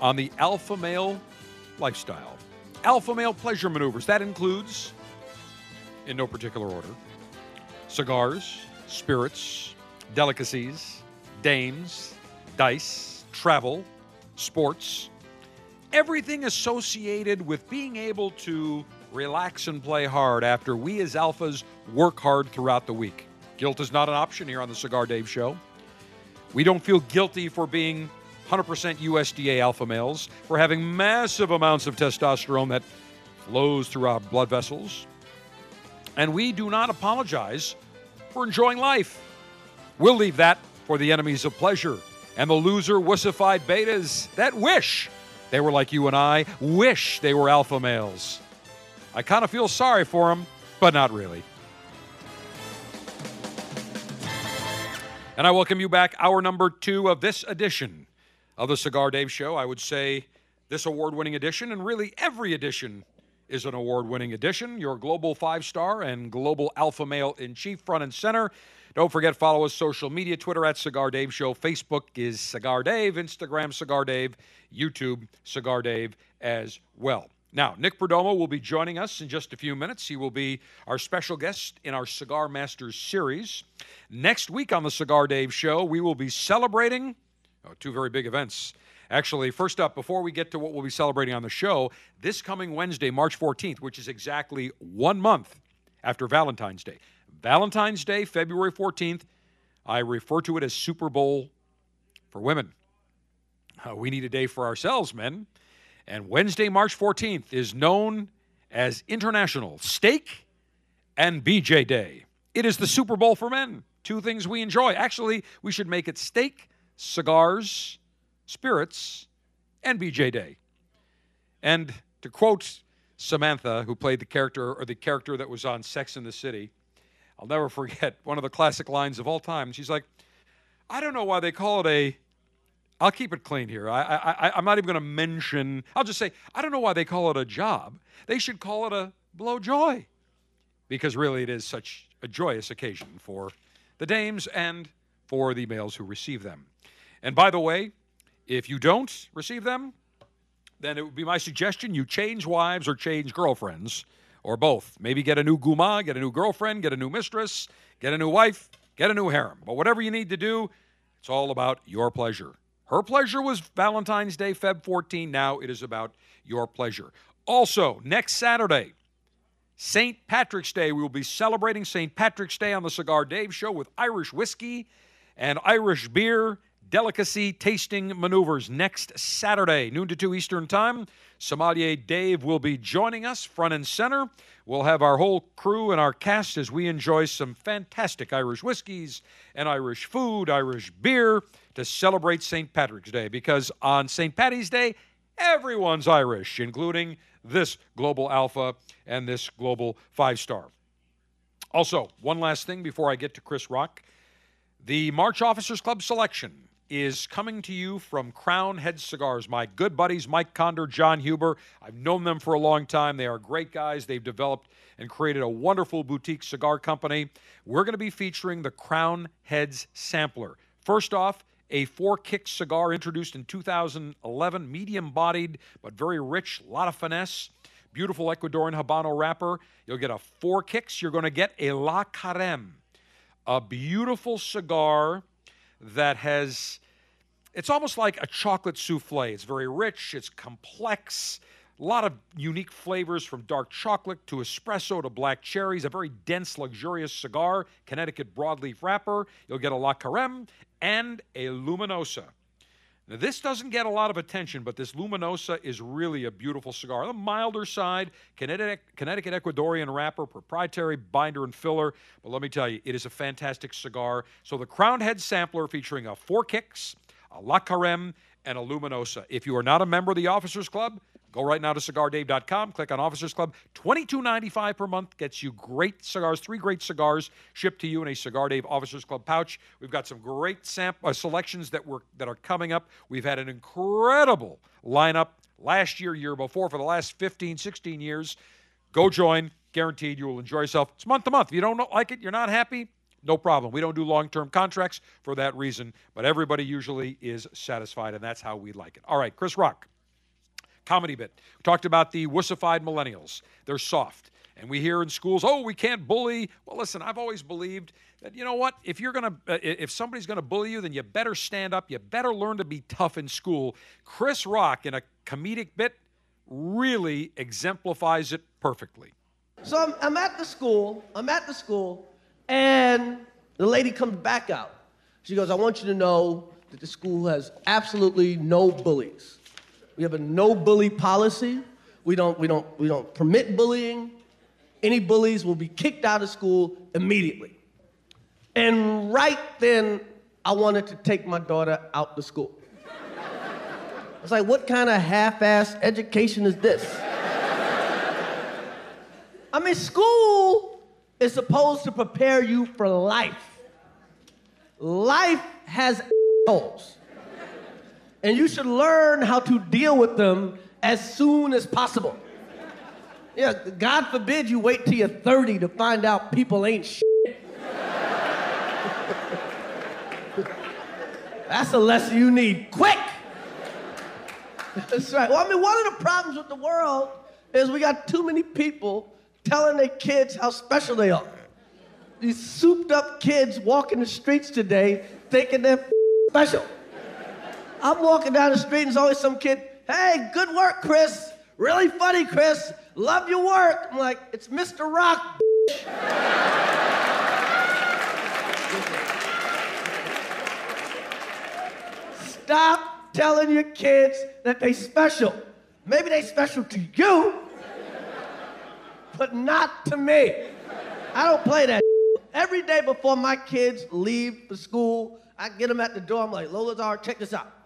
on the alpha male lifestyle. Alpha male pleasure maneuvers. That includes, in no particular order, cigars, spirits, delicacies, dames, dice, travel, sports, everything associated with being able to relax and play hard after we as alphas work hard throughout the week. Guilt is not an option here on the Cigar Dave Show. We don't feel guilty for being 100% USDA alpha males, for having massive amounts of testosterone that flows through our blood vessels. And we do not apologize for enjoying life. We'll leave that for the enemies of pleasure and the loser wussified betas that wish they were like you and I, wish they were alpha males. I kind of feel sorry for them, but not really. And I welcome you back, hour number two of this edition of the Cigar Dave Show. I would say this award winning edition, and really every edition is an award winning edition. Your global five star and global alpha male in chief, front and center. Don't forget, follow us social media Twitter at Cigar Dave Show. Facebook is Cigar Dave, Instagram Cigar Dave, YouTube Cigar Dave as well. Now, Nick Perdomo will be joining us in just a few minutes. He will be our special guest in our Cigar Masters series. Next week on the Cigar Dave Show, we will be celebrating oh, two very big events. Actually, first up, before we get to what we'll be celebrating on the show, this coming Wednesday, March 14th, which is exactly one month after Valentine's Day. Valentine's Day, February 14th, I refer to it as Super Bowl for women. Uh, we need a day for ourselves, men. And Wednesday, March 14th, is known as International Steak and BJ Day. It is the Super Bowl for men. Two things we enjoy. Actually, we should make it steak, cigars, spirits, and BJ Day. And to quote Samantha, who played the character or the character that was on Sex in the City, I'll never forget one of the classic lines of all time. She's like, I don't know why they call it a I'll keep it clean here. I, I, I'm not even going to mention, I'll just say, I don't know why they call it a job. They should call it a blow joy because really it is such a joyous occasion for the dames and for the males who receive them. And by the way, if you don't receive them, then it would be my suggestion you change wives or change girlfriends or both. Maybe get a new guma, get a new girlfriend, get a new mistress, get a new wife, get a new harem. But whatever you need to do, it's all about your pleasure. Her pleasure was Valentine's Day, Feb 14. Now it is about your pleasure. Also, next Saturday, St. Patrick's Day, we will be celebrating St. Patrick's Day on the Cigar Dave Show with Irish whiskey and Irish beer delicacy tasting maneuvers next Saturday, noon to 2 Eastern Time. Sommelier Dave will be joining us front and center. We'll have our whole crew and our cast as we enjoy some fantastic Irish whiskeys and Irish food, Irish beer to celebrate St. Patrick's Day because on St. Patty's Day, everyone's Irish, including this Global Alpha and this Global Five Star. Also, one last thing before I get to Chris Rock. The March Officers Club selection is coming to you from Crowned Head Cigars. My good buddies, Mike Conder, Jon Huber. I've known them for a long time. They are great guys. They've developed and created a wonderful boutique cigar company. We're going to be featuring the Crowned Heads Sampler. First off, a four kick cigar introduced in 2011, medium bodied but very rich, a lot of finesse. Beautiful Ecuadorian Habano wrapper. You'll get a four kicks. You're going to get a La Carême, a beautiful cigar that has it's almost like a chocolate souffle. It's very rich, it's complex, a lot of unique flavors from dark chocolate to espresso to black cherries, a very dense, luxurious cigar, Connecticut broadleaf wrapper. You'll get a La Carême and a Luminosa. Now, this doesn't get a lot of attention, but this Luminosa is really a beautiful cigar. The milder side, Connecticut, Ecuadorian wrapper, proprietary binder and filler. But let me tell you, it is a fantastic cigar. So the Crowned Head Sampler featuring a four kicks, a La Carême, and a Luminosa. If you are not a member of the Officers Club, Go right now to cigardave.com, click on Officers Club. $22.95 per month gets you great cigars, three great cigars shipped to you in a Cigar Dave Officers Club pouch. We've got some great sam- uh, selections that were that are coming up. We've had an incredible lineup last year, year before, for the last 15, 16 years. Go join. Guaranteed you will enjoy yourself. It's month to month. If you don't like it, you're not happy, no problem. We don't do long term contracts for that reason, but everybody usually is satisfied, and that's how we like it. All right, Chris Rock comedy bit. We talked about the wussified millennials. They're soft. And we hear in schools, oh, we can't bully. Well, listen, I've always believed that, you know what? If you're going to, uh, if somebody's going to bully you, then you better stand up. You better learn to be tough in school. Chris Rock, in a comedic bit, really exemplifies it perfectly. So I'm, I'm at the school, I'm at the school, and the lady comes back out. She goes, I want you to know that the school has absolutely no bullies. We have a no bully policy. We don't, we don't, we don't permit bullying. Any bullies will be kicked out of school immediately. And right then, I wanted to take my daughter out to school. I was like, what kind of half ass education is this? I mean, school is supposed to prepare you for life. Life has holes. And you should learn how to deal with them as soon as possible. Yeah, God forbid you wait till you're 30 to find out people ain't shit. That's a lesson you need quick. That's right. Well, I mean, one of the problems with the world is we got too many people telling their kids how special they are. These souped up kids walking the streets today thinking they're special. I'm walking down the street and there's always some kid, hey, good work, Chris. Really funny, Chris. Love your work. I'm like, it's Mr. Rock. Stop telling your kids that they special. Maybe they special to you, but not to me. I don't play that. Every day before my kids leave for school, I get them at the door. I'm like, Lola check this out.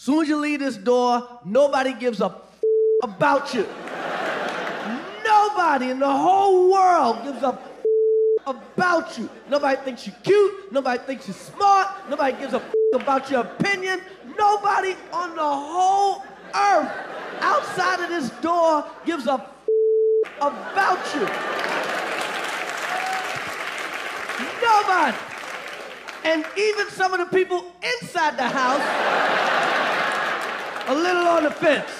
Soon as you leave this door, nobody gives a about you. Nobody in the whole world gives a about you. Nobody thinks you're cute. Nobody thinks you're smart. Nobody gives a about your opinion. Nobody on the whole earth outside of this door gives a about you. Nobody. And even some of the people inside the house, a little on the fence.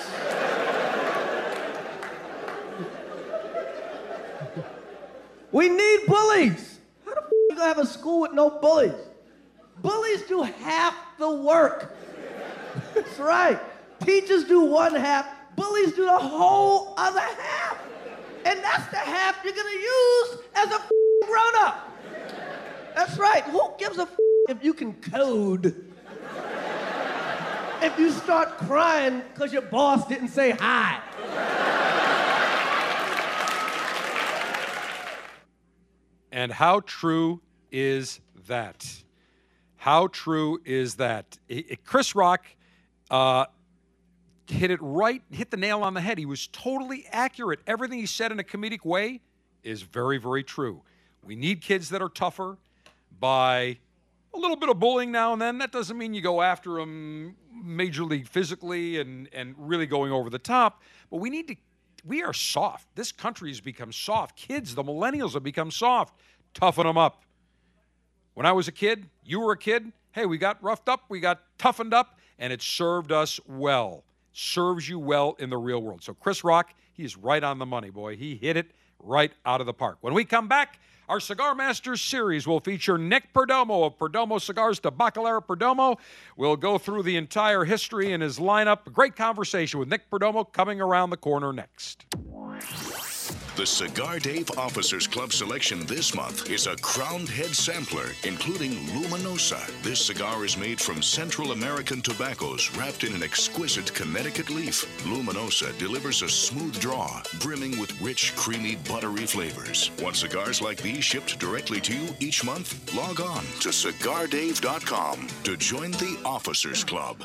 We need bullies. How the f- you gonna have a school with no bullies? Bullies do half the work. That's right. Teachers do one half, bullies do the whole other half. And that's the half you're gonna use as a grown up. That's right. Who gives a f- if you can code? If you start crying because your boss didn't say hi. And how true is that? How true is that? Chris Rock uh, hit it right, hit the nail on the head. He was totally accurate. Everything he said in a comedic way is very, very true. We need kids that are tougher by a little bit of bullying now and then. That doesn't mean you go after them majorly physically and, and really going over the top, but we need to we are soft. This country has become soft. Kids, the millennials have become soft. Toughen them up. When I was a kid, you were a kid, hey, we got roughed up, we got toughened up, and it served us well. Serves you well in the real world. So Chris Rock, he's right on the money, boy. He hit it right out of the park. When we come back, our Cigar Masters series will feature Nick Perdomo of Perdomo Cigars Tabacalera Perdomo. We'll go through the entire history and his lineup. Great conversation with Nick Perdomo coming around the corner next. The Cigar Dave Officers Club selection this month is a crowned head sampler, including Luminosa. This cigar is made from Central American tobaccos wrapped in an exquisite Connecticut leaf. Luminosa delivers a smooth draw, brimming with rich, creamy, buttery flavors. Want cigars like these shipped directly to you each month? Log on to cigardave.com to join the Officers Club.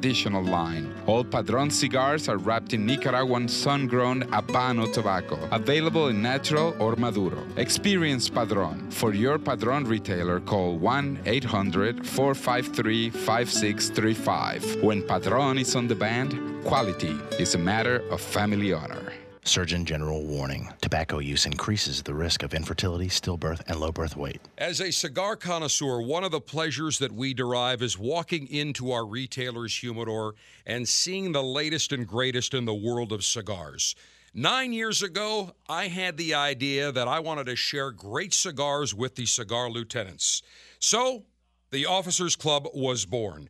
Traditional line. All Padron cigars are wrapped in Nicaraguan sun-grown Habano tobacco, available in natural or maduro. Experience Padron. For your Padron retailer, call 1-800-453-5635. When Padron is on the band, quality is a matter of family honor. Surgeon General warning tobacco use increases the risk of infertility, stillbirth, and low birth weight. As a cigar connoisseur, one of the pleasures that we derive is walking into our retailer's humidor and seeing the latest and greatest in the world of cigars. Nine years ago, I had the idea that I wanted to share great cigars with the cigar lieutenants. So, the Officers Club was born.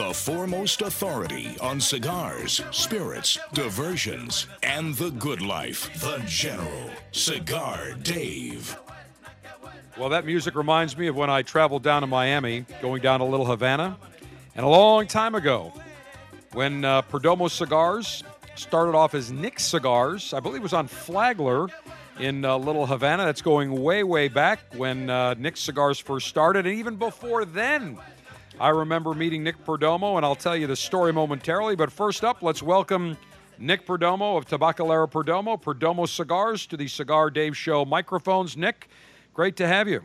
The foremost authority on cigars, spirits, diversions, and the good life. The General, Cigar Dave. Well, that music reminds me of when I traveled down to Miami, going down to Little Havana. And a long time ago, when uh, Perdomo Cigars started off as Nick's Cigars, I believe it was on Flagler in uh, Little Havana. That's going way, way back when uh, Nick's Cigars first started. And even before then, I remember meeting Nick Perdomo, and I'll tell you the story momentarily. But first up, let's welcome Nick Perdomo of Tabacalera Perdomo, Perdomo Cigars, to the Cigar Dave Show microphones. Nick, great to have you.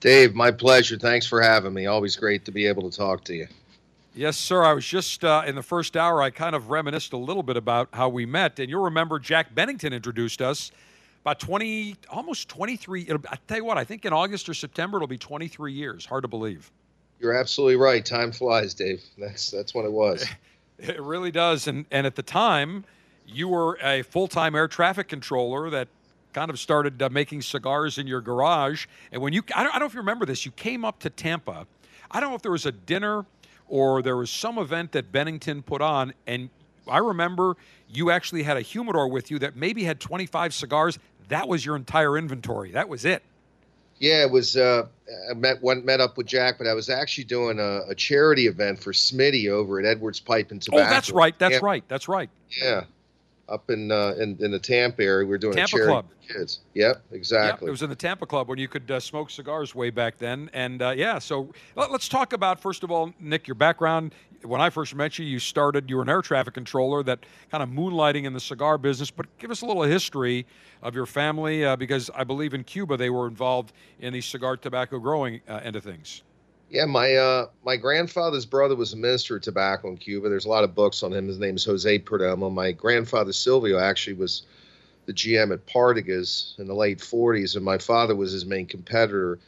Dave, my pleasure. Thanks for having me. Always great to be able to talk to you. Yes, sir. I was just uh, in the first hour, I kind of reminisced a little bit about how we met. And you'll remember Jack Bennington introduced us about 20, almost 23. It'll, I tell you what, I think in August or September, it'll be 23 years. Hard to believe. You're absolutely right. Time flies, Dave. That's that's when it was. It really does. And and at the time, you were a full-time air traffic controller that kind of started uh, making cigars in your garage. And when you, I don't, I don't know if you remember this, you came up to Tampa. I don't know if there was a dinner or there was some event that Bennington put on, and I remember you actually had a humidor with you that maybe had 25 cigars. That was your entire inventory. That was it. Yeah, it was. Uh, I met went met up with Jack, but I was actually doing a, a charity event for Smitty over at Edwards Pipe and Tobacco. Oh, that's right. That's yeah. right. That's right. Yeah, up in uh, in, in the Tampa area, we were doing Tampa a charity Club. for kids. Yep, exactly. Yep, it was in the Tampa Club when you could uh, smoke cigars way back then. And uh, yeah, so let, us talk about first of all, Nick, your background. When I first met you, you started. You were an air traffic controller that kind of moonlighting in the cigar business. But give us a little history of your family, uh, because I believe in Cuba they were involved in the cigar tobacco growing uh, end of things. Yeah, my uh, my grandfather's brother was a minister of tobacco in Cuba. There's a lot of books on him. His name is Jose Perdomo. My grandfather Silvio actually was the GM at Partagas in the late 40s, and my father was his main competitor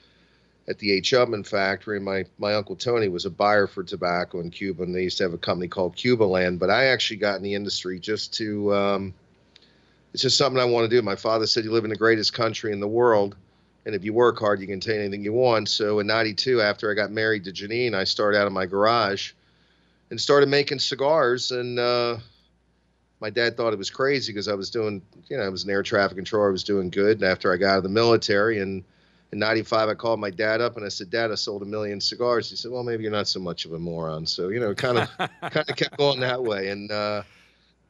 at the H. Upmann factory. My my uncle Tony was a buyer for tobacco in Cuba, and they used to have a company called Cuba Land. But I actually got in the industry just to um, it's just something I want to do. My father said you live in the greatest country in the world and if you work hard, you can attain anything you want. So in '92, after I got married to Janine, I started out in my garage and started making cigars. And uh, my dad thought it was crazy because I was doing, you know, I was an air traffic controller. I was doing good. And after I got out of the military, and in '95, I called my dad up and I said, "Dad, I sold a million cigars." He said, "Well, maybe you're not so much of a moron." So you know, kind of, kind of kept going that way. And uh,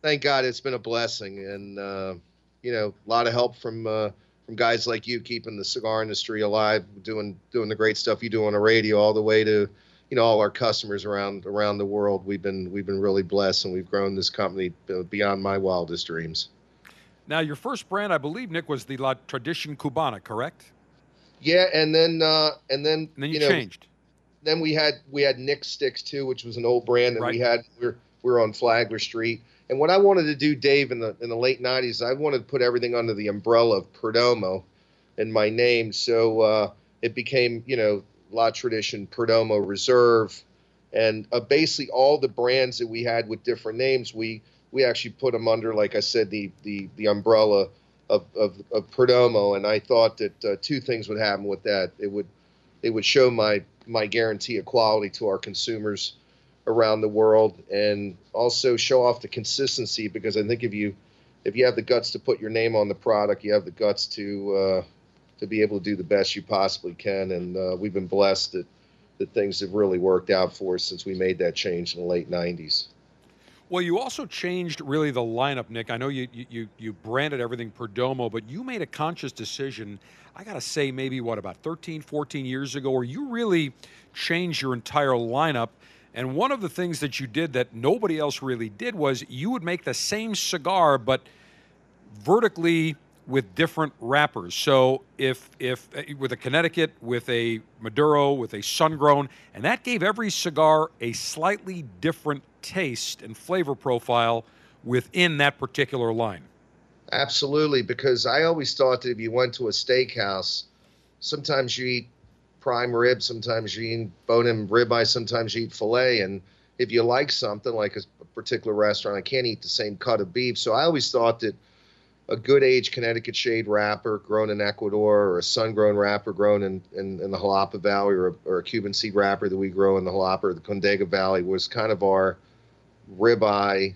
thank God, it's been a blessing. And uh, you know, a lot of help from. Uh, from guys like you keeping the cigar industry alive, doing doing the great stuff you do on the radio, all the way to you know all our customers around around the world. We've been we've been really blessed, and we've grown this company beyond my wildest dreams. Now, your first brand, I believe, Nick, was the La Tradicion Cubana, correct? Yeah, and then uh, and then and then you, you know, changed. then we had we had Nick Sticks too, which was an old brand that we had. We we're we we're on Flagler Street. And what I wanted to do, Dave, in the in the late '90s, I wanted to put everything under the umbrella of Perdomo, and my name. So uh, it became, you know, La Tradition, Perdomo Reserve, and uh, basically all the brands that we had with different names, we we actually put them under, like I said, the the the umbrella of of, of Perdomo. And I thought that uh, two things would happen with that. It would it would show my my guarantee of quality to our consumers around the world and also show off the consistency because I think if you if you have the guts to put your name on the product, you have the guts to uh, to be able to do the best you possibly can. And uh, we've been blessed that that things have really worked out for us since we made that change in the late '90s. Well, you also changed really the lineup, Nick. I know you you you branded everything Perdomo, but you made a conscious decision. I got to say, maybe what about 13, 14 years ago, where you really changed your entire lineup. And one of the things that you did that nobody else really did was you would make the same cigar, but vertically with different wrappers. So if if eh, with a Connecticut, with a Maduro, with a Sun-Grown, and that gave every cigar a slightly different taste and flavor profile within that particular line. Absolutely, because I always thought that if you went to a steakhouse, sometimes you eat prime rib, sometimes you eat bone-in ribeye, sometimes you eat fillet, and if you like something like a particular restaurant, I can't eat the same cut of beef. So I always thought that a good age Connecticut shade wrapper grown in Ecuador or a sun grown wrapper grown in, in, in the Jalapa Valley or a, or a, Cuban seed wrapper that we grow in the Jalapa or the Condega Valley was kind of our ribeye,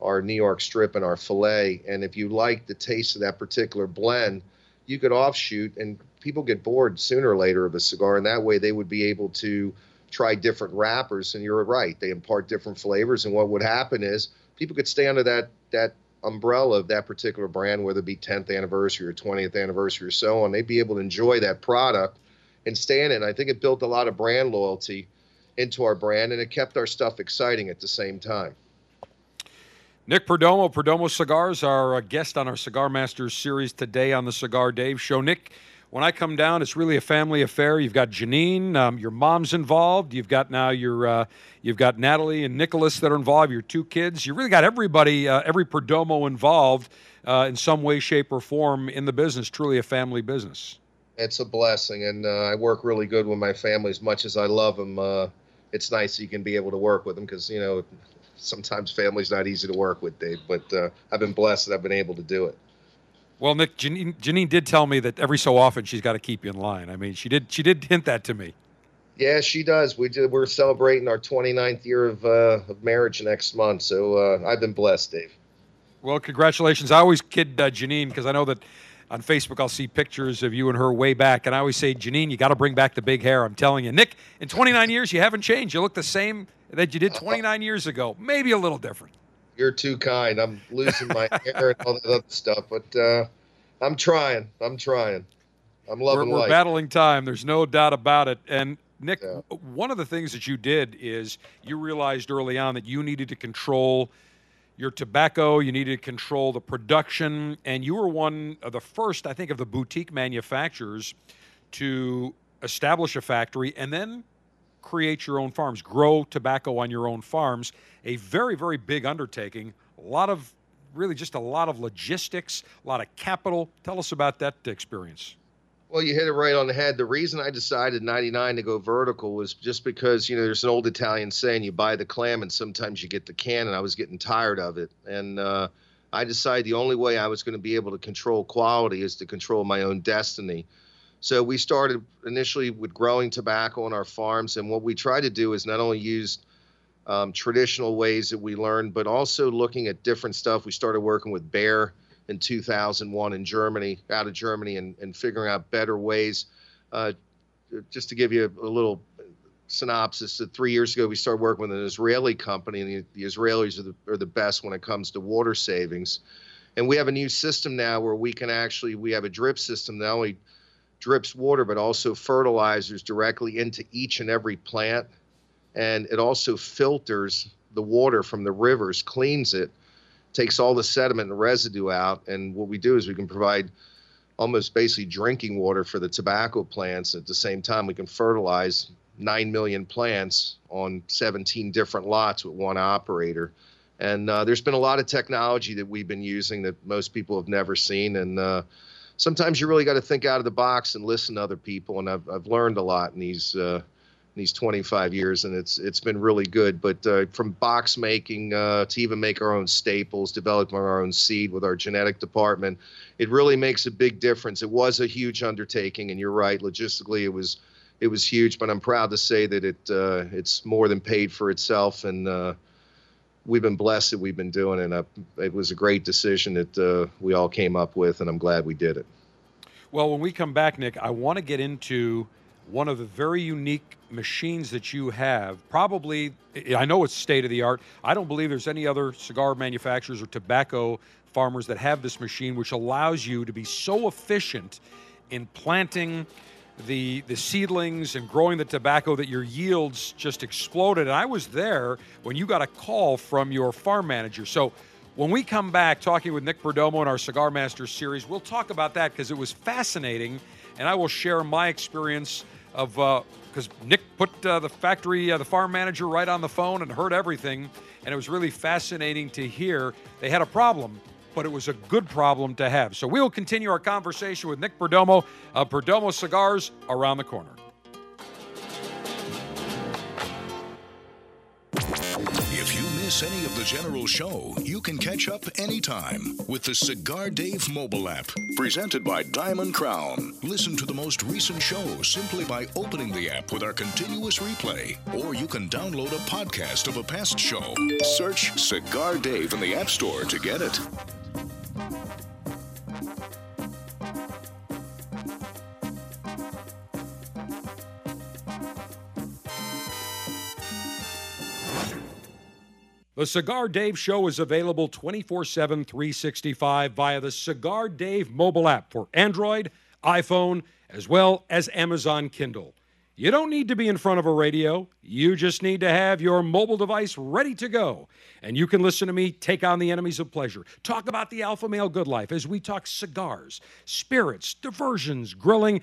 our New York strip, and our filet. And if you like the taste of that particular blend, you could offshoot and people get bored sooner or later of a cigar. And that way they would be able to try different wrappers. And you're right, they impart different flavors. And what would happen is people could stay under that, that umbrella of that particular brand, whether it be 10th anniversary or 20th anniversary or so on, they'd be able to enjoy that product and stay in it. And I think it built a lot of brand loyalty into our brand and it kept our stuff exciting at the same time. Nick Perdomo, Perdomo Cigars, our guest on our Cigar Masters series today on the Cigar Dave Show. Nick, when I come down, it's really a family affair. You've got Janine, um, your mom's involved. You've got now your, uh, you've got Natalie and Nicholas that are involved. Your two kids. You really got everybody, uh, every Perdomo involved uh, in some way, shape, or form in the business. Truly a family business. It's a blessing, and uh, I work really good with my family. As much as I love them, uh, it's nice you can be able to work with them because you know sometimes family's not easy to work with, Dave. But uh, I've been blessed that I've been able to do it. Well, Nick, Janine, Janine did tell me that every so often she's got to keep you in line. I mean, she did she did hint that to me. Yeah, she does. We did, we're celebrating our 29th year of, uh, of marriage next month, so uh, I've been blessed, Dave. Well, congratulations. I always kid uh, Janine because I know that on Facebook I'll see pictures of you and her way back, and I always say, Janine, you got to bring back the big hair. I'm telling you, Nick, in 29 years you haven't changed. You look the same that you did 29 years ago, maybe a little different. You're too kind. I'm losing my hair and all that other stuff, but uh, I'm trying. I'm trying. I'm loving we're, we're battling time. There's no doubt about it. And Nick, yeah. one of the things that you did is you realized early on that you needed to control your tobacco, you needed to control the production, and you were one of the first, I think, of the boutique manufacturers to establish a factory and then create your own farms, grow tobacco on your own farms. A very, very big undertaking. A lot of, really, just a lot of logistics, a lot of capital. Tell us about that experience. Well, you hit it right on the head. The reason I decided 99 to go vertical was just because, you know, there's an old Italian saying you buy the clam and sometimes you get the can, and I was getting tired of it. And uh, I decided the only way I was going to be able to control quality is to control my own destiny. So we started initially with growing tobacco on our farms, and what we try to do is not only use um, traditional ways that we learned, but also looking at different stuff. We started working with Bayer in 2001 in Germany, out of Germany, and, and figuring out better ways. Uh, just to give you a, a little synopsis, that three years ago we started working with an Israeli company, and the, the Israelis are the, are the best when it comes to water savings. And we have a new system now where we can actually we have a drip system that only drips water, but also fertilizers directly into each and every plant. And it also filters the water from the rivers, cleans it, takes all the sediment and residue out. And what we do is we can provide almost basically drinking water for the tobacco plants. At the same time, we can fertilize nine million plants on 17 different lots with one operator. And uh, there's been a lot of technology that we've been using that most people have never seen. And uh, sometimes you really got to think out of the box and listen to other people. And I've, I've learned a lot in these uh, these 25 years, and it's it's been really good. But uh, from box making uh, to even make our own staples, developing our own seed with our genetic department, it really makes a big difference. It was a huge undertaking, and you're right, logistically it was it was huge. But I'm proud to say that it uh, it's more than paid for itself, and uh, we've been blessed that we've been doing it. And it was a great decision that uh, we all came up with, and I'm glad we did it. Well, when we come back, Nick, I want to get into one of the very unique machines that you have. Probably, I know it's state of the art. I don't believe there's any other cigar manufacturers or tobacco farmers that have this machine, which allows you to be so efficient in planting the the seedlings and growing the tobacco that your yields just exploded. And I was there when you got a call from your farm manager. So when we come back talking with Nick Perdomo in our Cigar Masters series, we'll talk about that because it was fascinating, and I will share my experience of because uh, Nick put uh, the factory, uh, the farm manager, right on the phone and heard everything, and it was really fascinating to hear they had a problem. But it was a good problem to have. So we will continue our conversation with Nick Perdomo of Perdomo Cigars around the corner. Miss any of the general show, you can catch up anytime with the Cigar Dave mobile app, presented by Diamond Crown. Listen to the most recent show simply by opening the app with our continuous replay, or you can download a podcast of a past show. Search Cigar Dave in the App Store to get it. The Cigar Dave Show is available 24 7, 365 via the Cigar Dave mobile app for Android, iPhone, as well as Amazon Kindle. You don't need to be in front of a radio. You just need to have your mobile device ready to go. And you can listen to me take on the enemies of pleasure, talk about the alpha male good life as we talk cigars, spirits, diversions, grilling,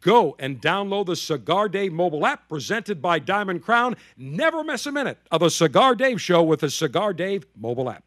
Go and download the Cigar Dave mobile app presented by Diamond Crown. Never miss a minute of a Cigar Dave show with the Cigar Dave mobile app.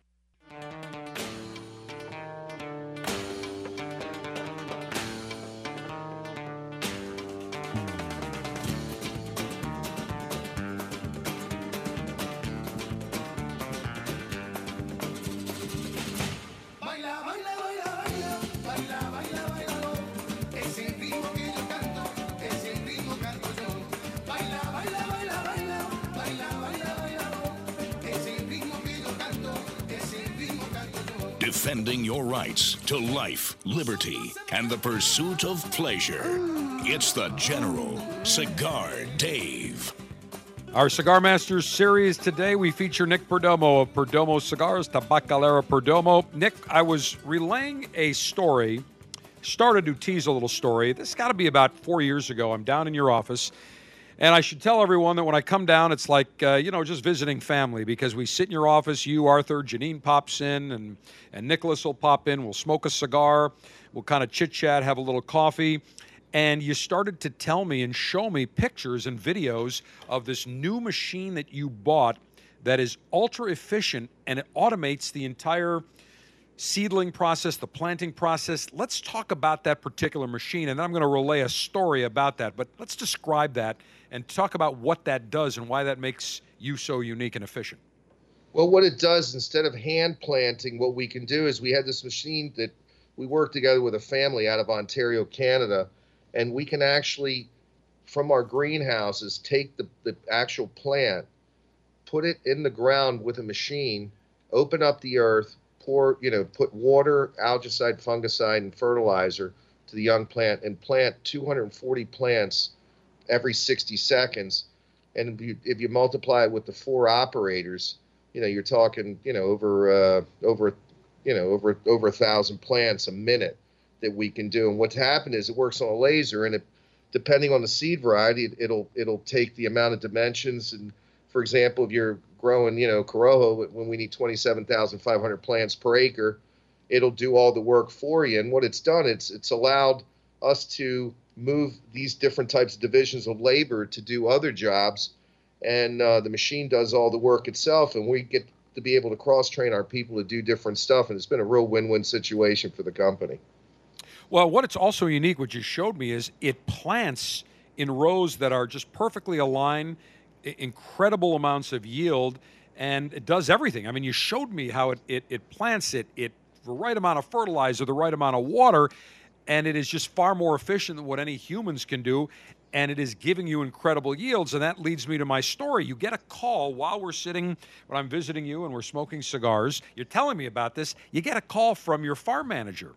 To life, liberty, and the pursuit of pleasure. It's the General Cigar Dave. Our Cigar Masters series today, we feature Nick Perdomo of Perdomo Cigars, Tabacalera Perdomo. Nick, I was relaying a story, started to tease a little story. This got to be about four years ago. I'm down in your office and I should tell everyone that when I come down, it's like, uh, you know, just visiting family because we sit in your office, you, Arthur, Janine pops in, and, and Nicholas will pop in. We'll smoke a cigar, we'll kind of chit chat, have a little coffee. And you started to tell me and show me pictures and videos of this new machine that you bought that is ultra efficient and it automates the entire seedling process, the planting process. Let's talk about that particular machine, and then I'm going to relay a story about that. But let's describe that and talk about what that does and why that makes you so unique and efficient. Well, what it does instead of hand planting, what we can do is we had this machine that we work together with a family out of Ontario, Canada, and we can actually, from our greenhouses, take the, the actual plant, put it in the ground with a machine, open up the earth, pour, you know, put water, algicide, fungicide, and fertilizer to the young plant and plant 240 plants every 60 seconds. and if you, if you multiply it with the four operators, you know, you're talking, you know, over uh, over, you know, over over a thousand plants a minute that we can do. And what's happened is it works on a laser, and it, depending on the seed variety, it, it'll it'll take the amount of dimensions. And for example, if you're growing, you know, corojo when we need 27,500 plants per acre, it'll do all the work for you. And what it's done, it's it's allowed us to move these different types of divisions of labor to do other jobs, and uh, the machine does all the work itself, and we get to be able to cross train our people to do different stuff, and it's been a real win-win situation for the company. Well, what it's also unique, what you showed me, is it plants in rows that are just perfectly aligned, incredible amounts of yield, and it does everything. I mean, you showed me how it, it, it plants it, it the right amount of fertilizer, the right amount of water, and it is just far more efficient than what any humans can do. And it is giving you incredible yields. And that leads me to my story. You get a call while we're sitting, when I'm visiting you and we're smoking cigars. You're telling me about this. You get a call from your farm manager.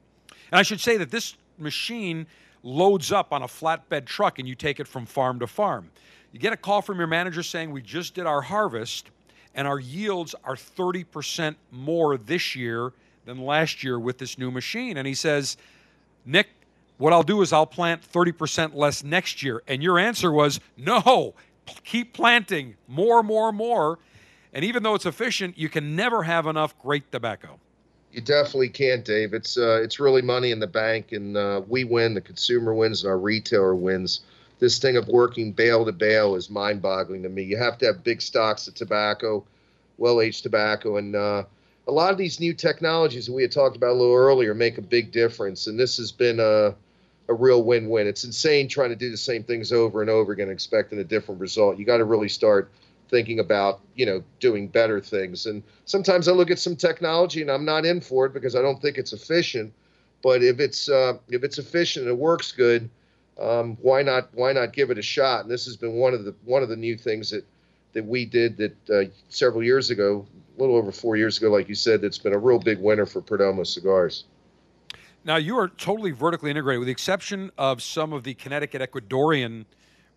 And I should say that this machine loads up on a flatbed truck and you take it from farm to farm. You get a call from your manager saying, We just did our harvest and our yields are 30% more this year than last year with this new machine. And he says, Nick, what I'll do is I'll plant 30% less next year. And your answer was, no, keep planting more, more, more. And even though it's efficient, you can never have enough great tobacco. You definitely can't, Dave. It's uh, it's really money in the bank, and uh, we win. The consumer wins, and our retailer wins. This thing of working bale to bale is mind-boggling to me. You have to have big stocks of tobacco, well-aged tobacco, and uh, a lot of these new technologies that we had talked about a little earlier make a big difference, and this has been a a real win-win. It's insane trying to do the same things over and over again, expecting a different result. You got to really start thinking about you know doing better things. And sometimes I look at some technology and I'm not in for it because I don't think it's efficient. But if it's uh, if it's efficient and it works good, um, why not why not give it a shot? And this has been one of the one of the new things that that we did that uh, several years ago a little over four years ago, like you said, that's been a real big winner for Perdomo cigars. Now you are totally vertically integrated, with the exception of some of the Connecticut Ecuadorian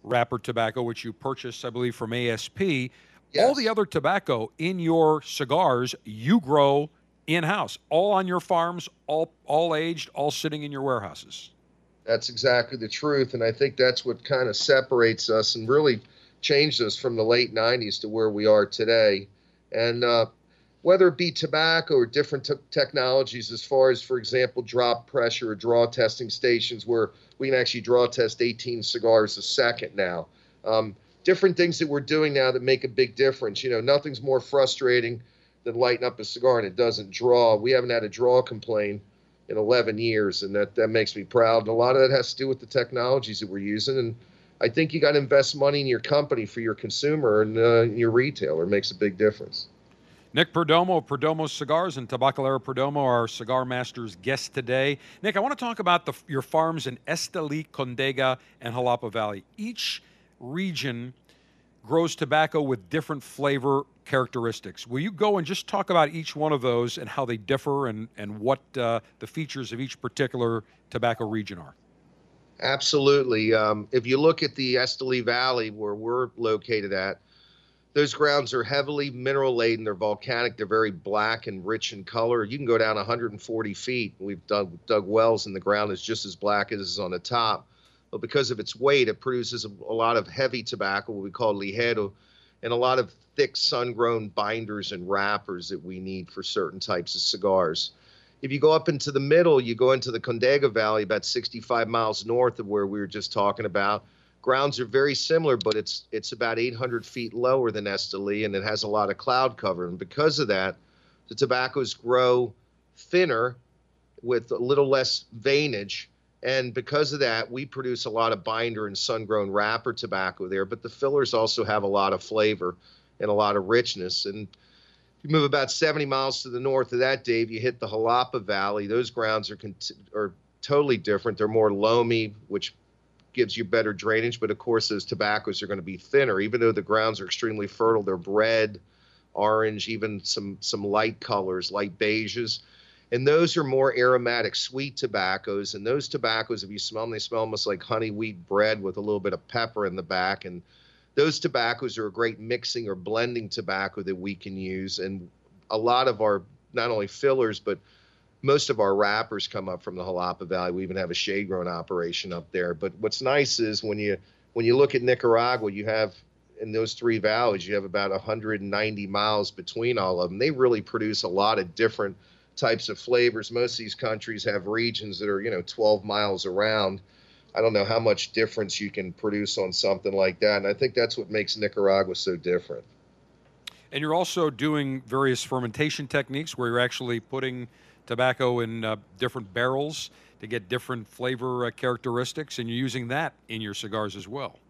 wrapper tobacco, which you purchased, I believe, from ASP. Yes. All the other tobacco in your cigars you grow in house, all on your farms, all all aged, all sitting in your warehouses. That's exactly the truth, and I think that's what kind of separates us and really changed us from the late '90s to where we are today. And uh, whether it be tobacco or different t- technologies, as far as, for example, drop pressure or draw testing stations where we can actually draw test 18 cigars a second now. Um, different things that we're doing now that make a big difference. You know, nothing's more frustrating than lighting up a cigar and it doesn't draw. We haven't had a draw complaint in 11 years, and that, that makes me proud. And a lot of that has to do with the technologies that we're using. And I think you got to invest money in your company for your consumer and uh, your retailer. It makes a big difference. Nick Perdomo, of Perdomo Cigars and Tabacalera Perdomo, our Cigar Masters guest today. Nick, I want to talk about the, your farms in Esteli, Condega, and Jalapa Valley. Each region grows tobacco with different flavor characteristics. Will you go and just talk about each one of those and how they differ and, and what uh, the features of each particular tobacco region are? Absolutely. Um, if you look at the Esteli Valley, where we're located at, those grounds are heavily mineral laden. They're volcanic. They're very black and rich in color. You can go down 140 feet. We've dug, dug wells, and the ground is just as black as is on the top. But because of its weight, it produces a, a lot of heavy tobacco, what we call ligero, and a lot of thick sun-grown binders and wrappers that we need for certain types of cigars. If you go up into the middle, you go into the Condega Valley, about 65 miles north of where we were just talking about. Grounds are very similar, but it's it's about 800 feet lower than Esteli, and it has a lot of cloud cover. And because of that, the tobaccos grow thinner with a little less veinage. And because of that, we produce a lot of binder and sun-grown wrapper tobacco there. But the fillers also have a lot of flavor and a lot of richness. And if you move about 70 miles to the north of that, Dave, you hit the Jalapa Valley. Those grounds are are totally different. They're more loamy, which gives you better drainage. But of course, those tobaccos are going to be thinner. Even though the grounds are extremely fertile, they're red, orange, even some some light colors, light beiges. And those are more aromatic, sweet tobaccos. And those tobaccos, if you smell them, they smell almost like honey wheat bread with a little bit of pepper in the back. And those tobaccos are a great mixing or blending tobacco that we can use. And a lot of our not only fillers, but most of our wrappers come up from the Jalapa Valley. We even have a shade grown operation up there. But what's nice is when you when you look at Nicaragua, you have in those three valleys, you have about 190 miles between all of them. They really produce a lot of different types of flavors. Most of these countries have regions that are, you know, 12 miles around. I don't know how much difference you can produce on something like that. And I think that's what makes Nicaragua so different. And you're also doing various fermentation techniques where you're actually putting tobacco in uh, different barrels to get different flavor uh, characteristics, and you're using that in your cigars as well.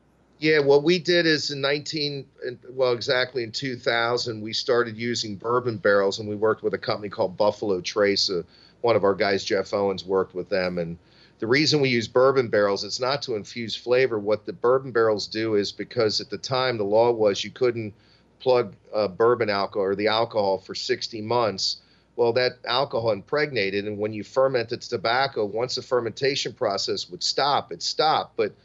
Yeah, what we did is in 19, well, exactly in 2000, we started using bourbon barrels, and we worked with a company called Buffalo Trace. Uh, one of our guys, Jeff Owens, worked with them, and the reason we use bourbon barrels, it's not to infuse flavor. What the bourbon barrels do is because at the time the law was you couldn't plug uh, bourbon alcohol or the alcohol for 60 months. Well, that alcohol impregnated, and when you fermented tobacco, once the fermentation process would stop, it stopped. But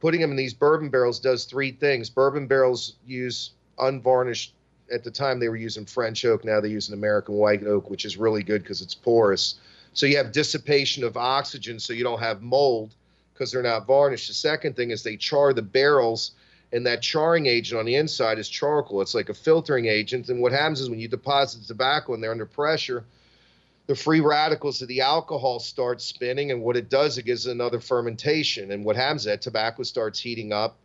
putting them in these bourbon barrels does three things. Bourbon barrels use unvarnished. At the time, they were using French oak. Now they use an American white oak, which is really good because it's porous. So you have dissipation of oxygen, so you don't have mold because they're not varnished. The second thing is they char the barrels, and that charring agent on the inside is charcoal. It's like a filtering agent. And what happens is when you deposit the tobacco and they're under pressure, the free radicals of the alcohol start spinning, and what it does, it gives another fermentation. And what happens is that tobacco starts heating up,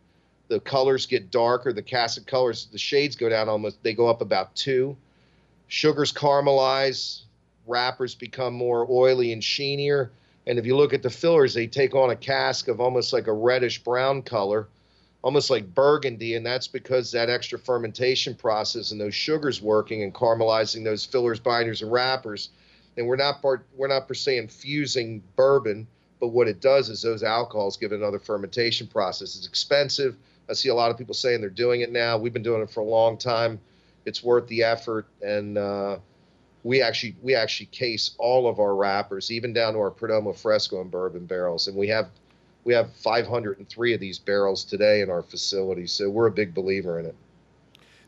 the colors get darker, the cassid colors, the shades go down almost, they go up about two. Sugars caramelize, wrappers become more oily and sheenier. And if you look at the fillers, they take on a cask of almost like a reddish brown color, almost like burgundy. And that's because that extra fermentation process and those sugars working and caramelizing those fillers, binders, and wrappers and we're not part, we're not per se infusing bourbon, but what it does is those alcohols give another fermentation process. It's expensive. I see a lot of people saying they're doing it now. We've been doing it for a long time. It's worth the effort, and uh, we actually we actually case all of our wrappers, even down to our Perdomo Fresco and bourbon barrels, and we have we have 503 of these barrels today in our facility. So we're a big believer in it.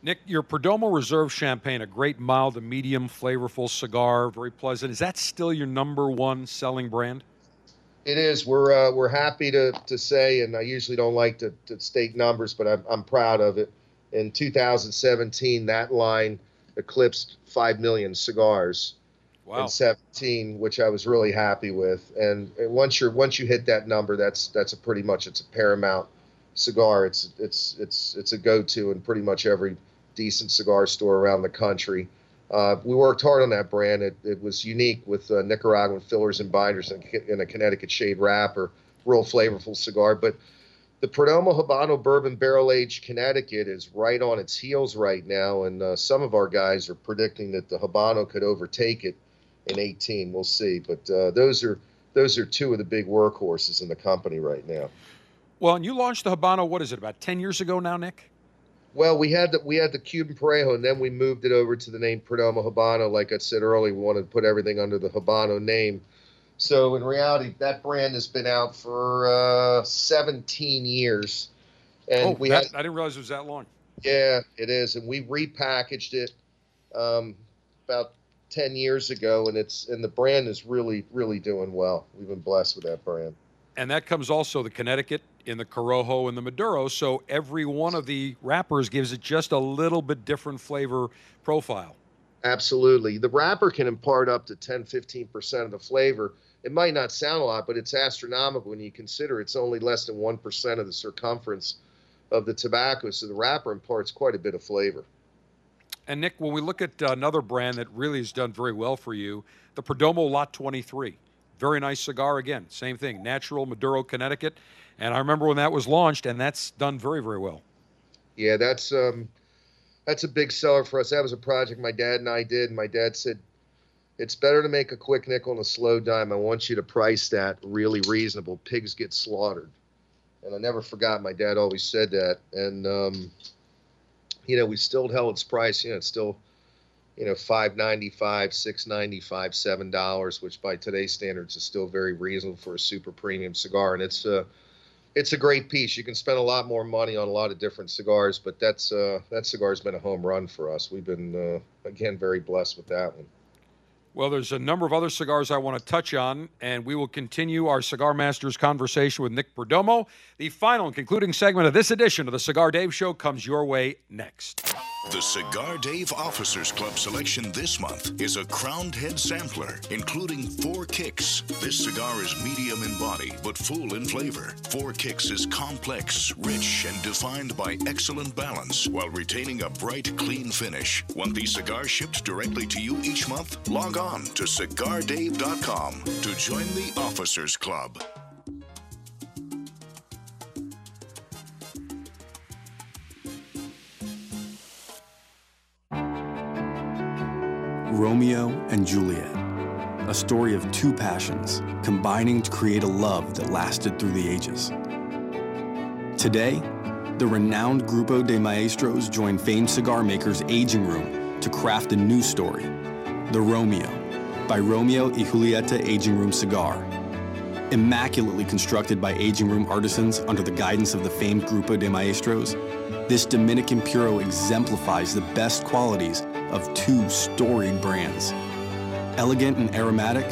Nick, your Perdomo Reserve Champagne, a great mild to medium flavorful cigar, very pleasant. Is that still your number one selling brand? It is. We're uh, we're happy to, to say, and I usually don't like to, to state numbers, but I'm, I'm proud of it. In 2017, that line eclipsed 5 million cigars. Wow. In 17, which I was really happy with. And, and once you're once you hit that number, that's that's a pretty much it's a paramount cigar. It's it's it's it's a go-to in pretty much every decent cigar store around the country. Uh, we worked hard on that brand. It, it was unique with uh, Nicaraguan fillers and binders and, and, a Connecticut shade wrapper, real flavorful cigar. But the Perdomo Habano Bourbon Barrel Aged Connecticut is right on its heels right now, and uh, some of our guys are predicting that the Habano could overtake it in 18. We'll see, but uh, those are those are two of the big workhorses in the company right now. Well, and you launched the Habano. What is it? About 10 years ago now, Nick. Well, we had the we had the Cuban Parejo, and then we moved it over to the name Perdomo Habano. Like I said earlier, we wanted to put everything under the Habano name. So in reality, that brand has been out for uh, 17 years, and oh, we that, had, I didn't realize it was that long. Yeah, it is, and we repackaged it um, about 10 years ago, and it's and the brand is really really doing well. We've been blessed with that brand. And that comes also the Connecticut in the Corojo and the Maduro. So every one of the wrappers gives it just a little bit different flavor profile. Absolutely. The wrapper can impart up to 10, 15% of the flavor. It might not sound a lot, but it's astronomical when you consider it's only less than 1% of the circumference of the tobacco. So the wrapper imparts quite a bit of flavor. And Nick, when we look at uh, another brand that really has done very well for you, the Perdomo Lot 23. Very nice cigar again. Same thing, natural Maduro, Connecticut. And I remember when that was launched, and that's done very, very well. Yeah, that's um, that's a big seller for us. That was a project my dad and I did. And my dad said, "It's better to make a quick nickel and a slow dime. I want you to price that really reasonable. Pigs get slaughtered." And I never forgot. My dad always said that. And um, you know, we still held its price. You know, it's still you know, five ninety five, six ninety five, seven dollars, which by today's standards is still very reasonable for a super premium cigar. And it's uh, it's a great piece. You can spend a lot more money on a lot of different cigars, but that's uh, that cigar's been a home run for us. We've been uh, again very blessed with that one. Well, there's a number of other cigars I want to touch on, and we will continue our Cigar Masters conversation with Nick Perdomo. The final and concluding segment of this edition of the Cigar Dave Show comes your way next. The Cigar Dave Officers Club selection this month is a crowned head sampler, including Four Kicks. This cigar is medium in body, but full in flavor. Four Kicks is complex, rich, and defined by excellent balance while retaining a bright, clean finish. Want these cigars shipped directly to you each month? Log on to cigardave.com to join the Officers Club. Romeo and Juliet, a story of two passions combining to create a love that lasted through the ages. Today, the renowned Grupo de Maestros join famed cigar makers' aging room to craft a new story, The Romeo, by Romeo y Julieta Aging Room Cigar. Immaculately constructed by aging room artisans under the guidance of the famed Grupo de Maestros, this Dominican Puro exemplifies the best qualities of two storied brands. Elegant and aromatic,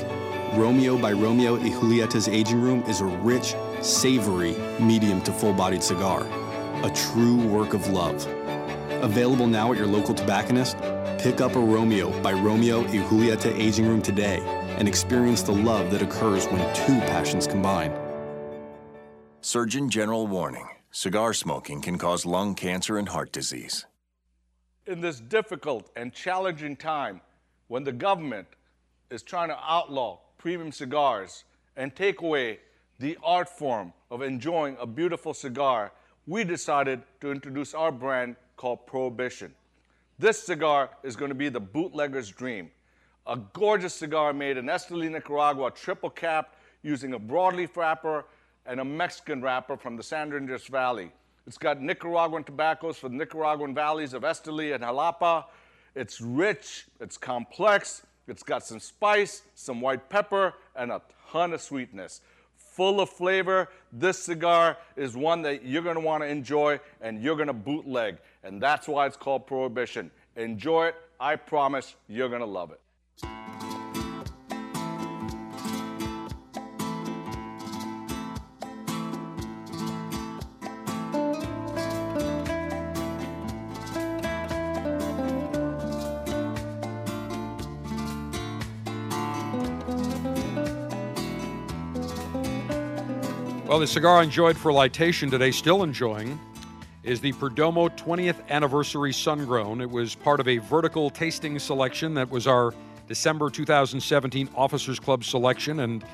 Romeo by Romeo y Julieta's Aging Room is a rich, savory, medium to full bodied cigar. A true work of love. Available now at your local tobacconist, pick up a Romeo by Romeo y Julieta Aging Room today and experience the love that occurs when two passions combine. Surgeon General warning cigar smoking can cause lung cancer and heart disease. In this difficult and challenging time, when the government is trying to outlaw premium cigars and take away the art form of enjoying a beautiful cigar, we decided to introduce our brand called Prohibition. This cigar is going to be the bootlegger's dream. A gorgeous cigar made in Esteli, Nicaragua, triple capped using a broadleaf wrapper and a Mexican wrapper from the San Andres Valley. It's got Nicaraguan tobaccos from the Nicaraguan valleys of Esteli and Jalapa. It's rich, it's complex, it's got some spice, some white pepper, and a ton of sweetness. Full of flavor. This cigar is one that you're want to enjoy and you're to bootleg. And that's why it's called Prohibition. Enjoy it. I promise you're to love it. Well, the cigar I enjoyed for litation today, still enjoying, is the Perdomo 20th Anniversary Sungrown. It was part of a vertical tasting selection that was our December 2017 Officers Club selection. And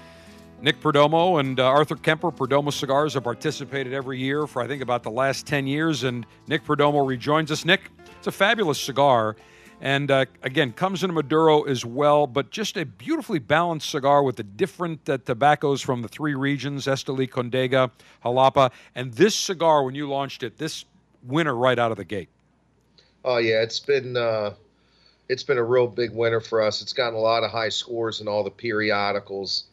Nick Perdomo and uh, Arthur Kemper, Perdomo Cigars, have participated every year for, I think, about the last 10 years. And Nick Perdomo rejoins us. Nick, it's a fabulous cigar. And uh, again, comes in a Maduro as well, but just a beautifully balanced cigar with the different uh, tobaccos from the three regions Esteli, Condega, Jalapa. And this cigar, when you launched it, this winner right out of the gate. Oh yeah, it's been uh, it's been a real big winner for us. It's gotten a lot of high scores in all the periodicals,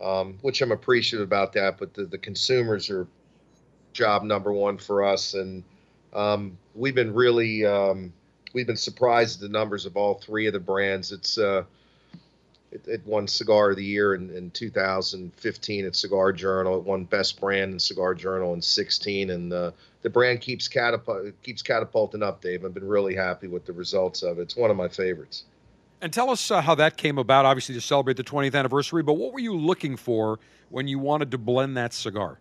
um, which I'm appreciative about that. But the, the consumers are job number one for us, and um, we've been really um, we've been surprised at the numbers of all three of the brands. It's uh, it, it won Cigar of the Year in, in 2015 at Cigar Journal. It won Best Brand in Cigar Journal in 16, and uh, the brand keeps catapult keeps catapulting up. Dave, I've been really happy with the results of it. It's one of my favorites. And tell us uh, how that came about, obviously, to celebrate the 20th anniversary, but what were you looking for when you wanted to blend that cigar?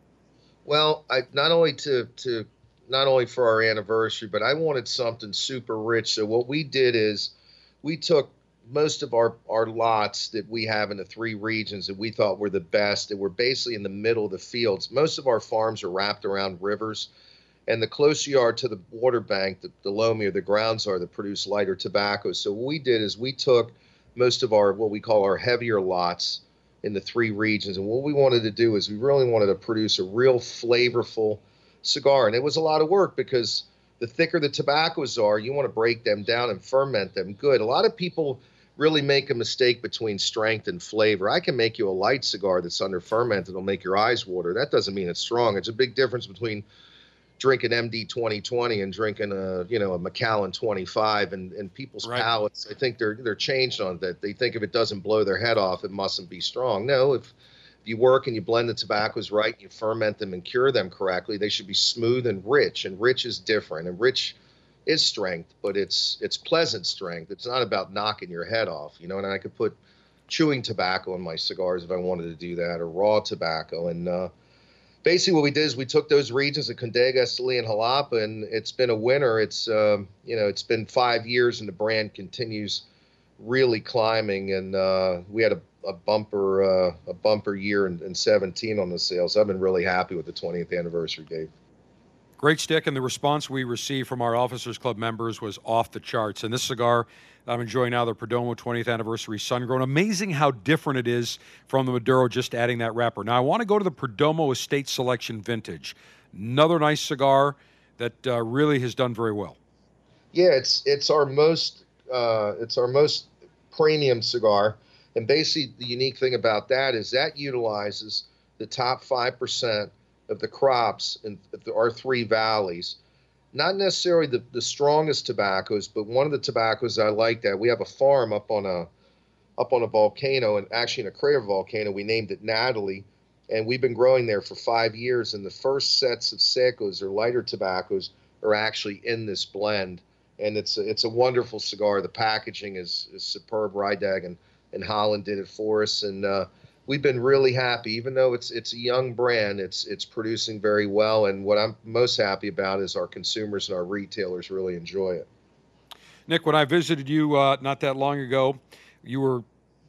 Well, I not only to to not only for our anniversary, but I wanted something super rich. So what we did is we took most of our our lots that we have in the three regions that we thought were the best that were basically in the middle of the fields. Most of our farms are wrapped around rivers. And the closer you are to the water bank, the, the loamier the grounds are that produce lighter tobacco. So what we did is we took most of our what we call our heavier lots in the three regions. And what we wanted to do is we really wanted to produce a real flavorful cigar. And it was a lot of work because the thicker the tobaccos are, you want to break them down and ferment them good. A lot of people really make a mistake between strength and flavor. I can make you a light cigar that's under ferment that'll make your eyes water. That doesn't mean it's strong. It's a big difference between drinking MD 2020 and drinking a you know a Macallan 25 and and people's Right. palates I think they're they're changed on that they think if it doesn't blow their head off it mustn't be strong no if you work and you blend the tobaccos right you ferment them and cure them correctly they should be smooth and rich and rich is different and rich is strength but it's it's pleasant strength it's not about knocking your head off you know and I could put chewing tobacco in my cigars if I wanted to do that or raw tobacco and uh basically what we did is we took those regions of Condega, Esteli, and Jalapa, and it's been a winner. It's um, you know it's been five years, and the brand continues really climbing. And uh, we had a, a bumper uh, a bumper year in, in 17 on the sales. I've been really happy with the 20th anniversary, Dave. Great stick, and the response we received from our Officers Club members was off the charts. And this cigar that I'm enjoying now, the Perdomo 20th Anniversary Sun Grown, amazing how different it is from the Maduro, just adding that wrapper. Now, I want to go to the Perdomo Estate Selection Vintage. Another nice cigar that uh, really has done very well. Yeah, it's it's our most uh, it's our most premium cigar, and basically the unique thing about that is that utilizes the top five percent of the crops in our three valleys. Not necessarily the, the strongest tobaccos, but one of the tobaccos I like that we have a farm up on a up on a volcano and actually in a crater volcano. We named it Natalie, and we've been growing there for five years. And the first sets of secos or lighter tobaccos are actually in this blend, and it's a, it's a wonderful cigar. The packaging is, is superb. Rydag and, and Holland did it for us, and uh, we've been really happy. Even though it's it's a young brand, it's it's producing very well. And what I'm most happy about is our consumers and our retailers really enjoy it. Nick, when I visited you uh, not that long ago, you were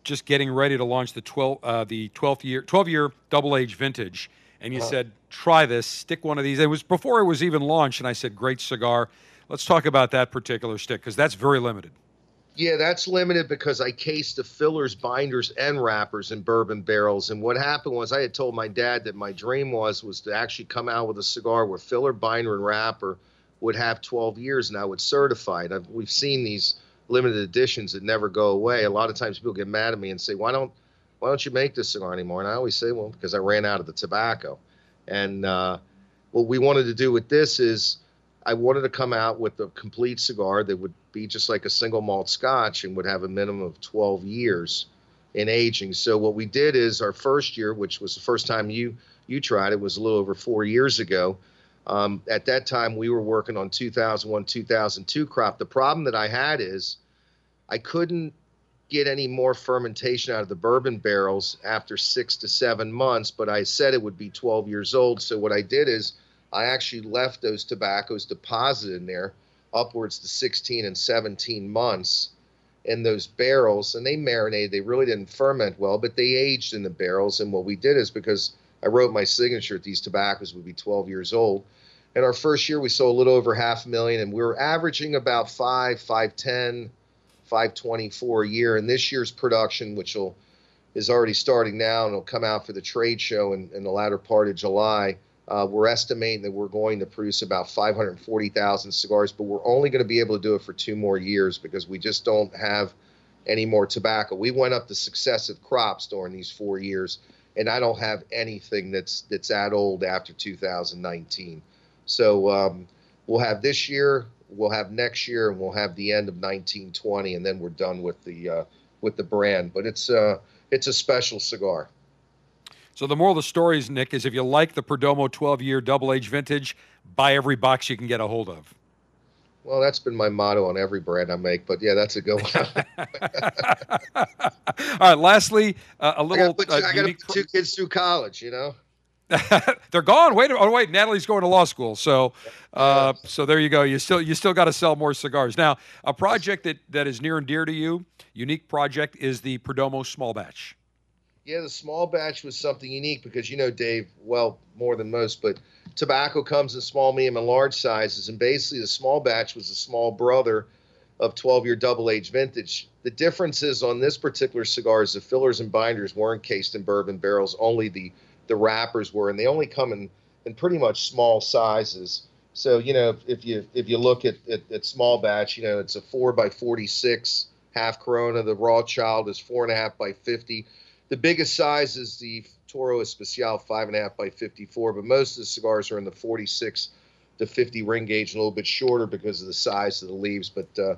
just getting ready to launch the 12 uh, the 12th year 12 year double age vintage, and you Uh-huh. said try this, stick one of these. It was before it was even launched, and I said great cigar. Let's talk about that particular stick because that's very limited. Yeah, that's limited because I cased the fillers, binders, and wrappers in bourbon barrels. And what happened was I had told my dad that my dream was was to actually come out with a cigar where filler, binder, and wrapper would have 12 years, and I would certify it. I've, we've seen these limited editions that never go away. A lot of times people get mad at me and say, "Why don't why don't you make this cigar anymore?" And I always say, "Well, because I ran out of the tobacco." And uh, what we wanted to do with this is I wanted to come out with a complete cigar that would be just like a single malt scotch and would have a minimum of 12 years in aging. So what we did is our first year, which was the first time you you tried it, was a little over four years ago. Um, at that time, we were working on 2001, 2002 crop. The problem that I had is I couldn't get any more fermentation out of the bourbon barrels after six to seven months, but I said it would be 12 years old. So what I did is I actually left those tobaccos deposited in there upwards to 16 and 17 months in those barrels and they marinated. They really didn't ferment well, but they aged in the barrels. And what we did is because I wrote my signature these tobaccos would be 12 years old. And our first year we sold a little over half a million and we were averaging about five, 510, 524 a year. And this year's production, which will is already starting now and it'll come out for the trade show in, in the latter part of July. Uh, we're estimating that we're going to produce about 540,000 cigars, but we're only going to be able to do it for two more years because we just don't have any more tobacco. We went up the successive crops during these four years, and I don't have anything that's that's that old after 2019. So um, we'll have this year, we'll have next year, and we'll have the end of 1920, and then we're done with the uh, with the brand. But it's uh, it's a special cigar. So the moral of the story is, Nick, is if you like the Perdomo 12-year double age vintage, buy every box you can get a hold of. Well, that's been my motto on every brand I make, but yeah, that's a good one. All right. Lastly, uh, a I little got uh, two- I gotta unique put two kids through college, you know. They're gone. Wait, oh wait, Natalie's going to law school. So, uh, so there you go. You still you still got to sell more cigars. Now, a project that that is near and dear to you, unique project, is the Perdomo Small Batch. Yeah, the small batch was something unique because you know, Dave, well, more than most, but tobacco comes in small, medium, and large sizes, and basically the small batch was the small brother of 12-year double-age vintage. The difference is on this particular cigar is the fillers and binders weren't cased in bourbon barrels, only the the wrappers were, and they only come in in pretty much small sizes. So you know, if, if you if you look at, at at small batch, you know, it's a four by 46 half Corona. The is four and a half by 50. The biggest size is the Toro Especial, five and a half by 54. But most of the cigars are in the 46 to 50 ring gauge, a little bit shorter because of the size of the leaves. But uh,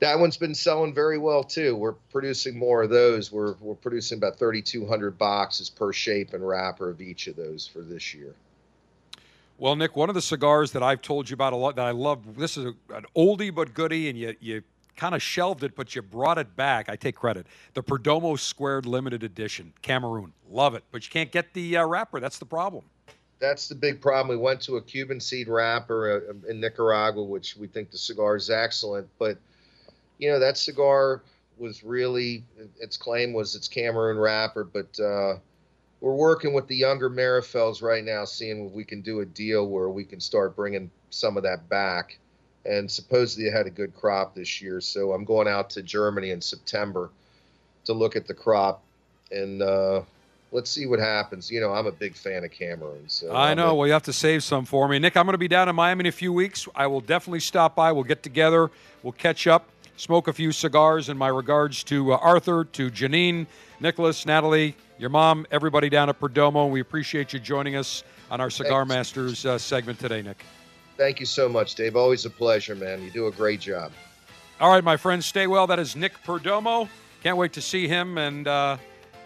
that one's been selling very well too. We're producing more of those. We're we're producing about 3,200 boxes per shape and wrapper of each of those for this year. Well, Nick, one of the cigars that I've told you about a lot that I love. This is a, an oldie but goodie, and you you kind of shelved it, but you brought it back. I take credit. The Perdomo Squared Limited Edition, Cameroon. Love it, but you can't get the uh, wrapper. That's the problem. That's the big problem. We went to a Cuban seed wrapper uh, in Nicaragua, which we think the cigar is excellent, but you know that cigar was really its claim was its Cameroon wrapper, but uh, we're working with the younger Meerapfels right now, seeing if we can do a deal where we can start bringing some of that back. And supposedly it had a good crop this year, so I'm going out to Germany in September to look at the crop, and uh, let's see what happens. You know, I'm a big fan of Cameroon, so I I'm know. a- well, you have to save some for me, Nick. I'm going to be down in Miami in a few weeks. I will definitely stop by. We'll get together. We'll catch up. Smoke a few cigars. And my regards to uh, Arthur, to Janine, Nicholas, Natalie, your mom, everybody down at Perdomo. We appreciate you joining us on our Cigar Masters uh, segment today, Nick. Thank you so much, Dave. Always a pleasure, man. You do a great job. All right, my friends, stay well. That is Nick Perdomo. Can't wait to see him. And uh,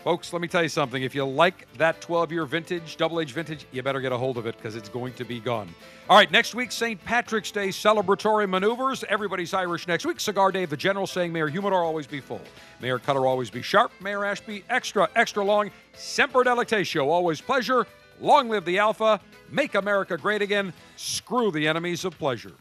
folks, let me tell you something. If you like that 12 year vintage, double age vintage, you better get a hold of it because it's going to be gone. All right, next week, St. Patrick's Day celebratory maneuvers. Everybody's Irish next week. Cigar Dave, the General, saying Mayor Humidor always be full. Mayor Cutter always be sharp. Mayor Ashby extra, extra long. Semper Delectatio, always pleasure. Long live the Alpha. Make America great again. Screw the enemies of pleasure.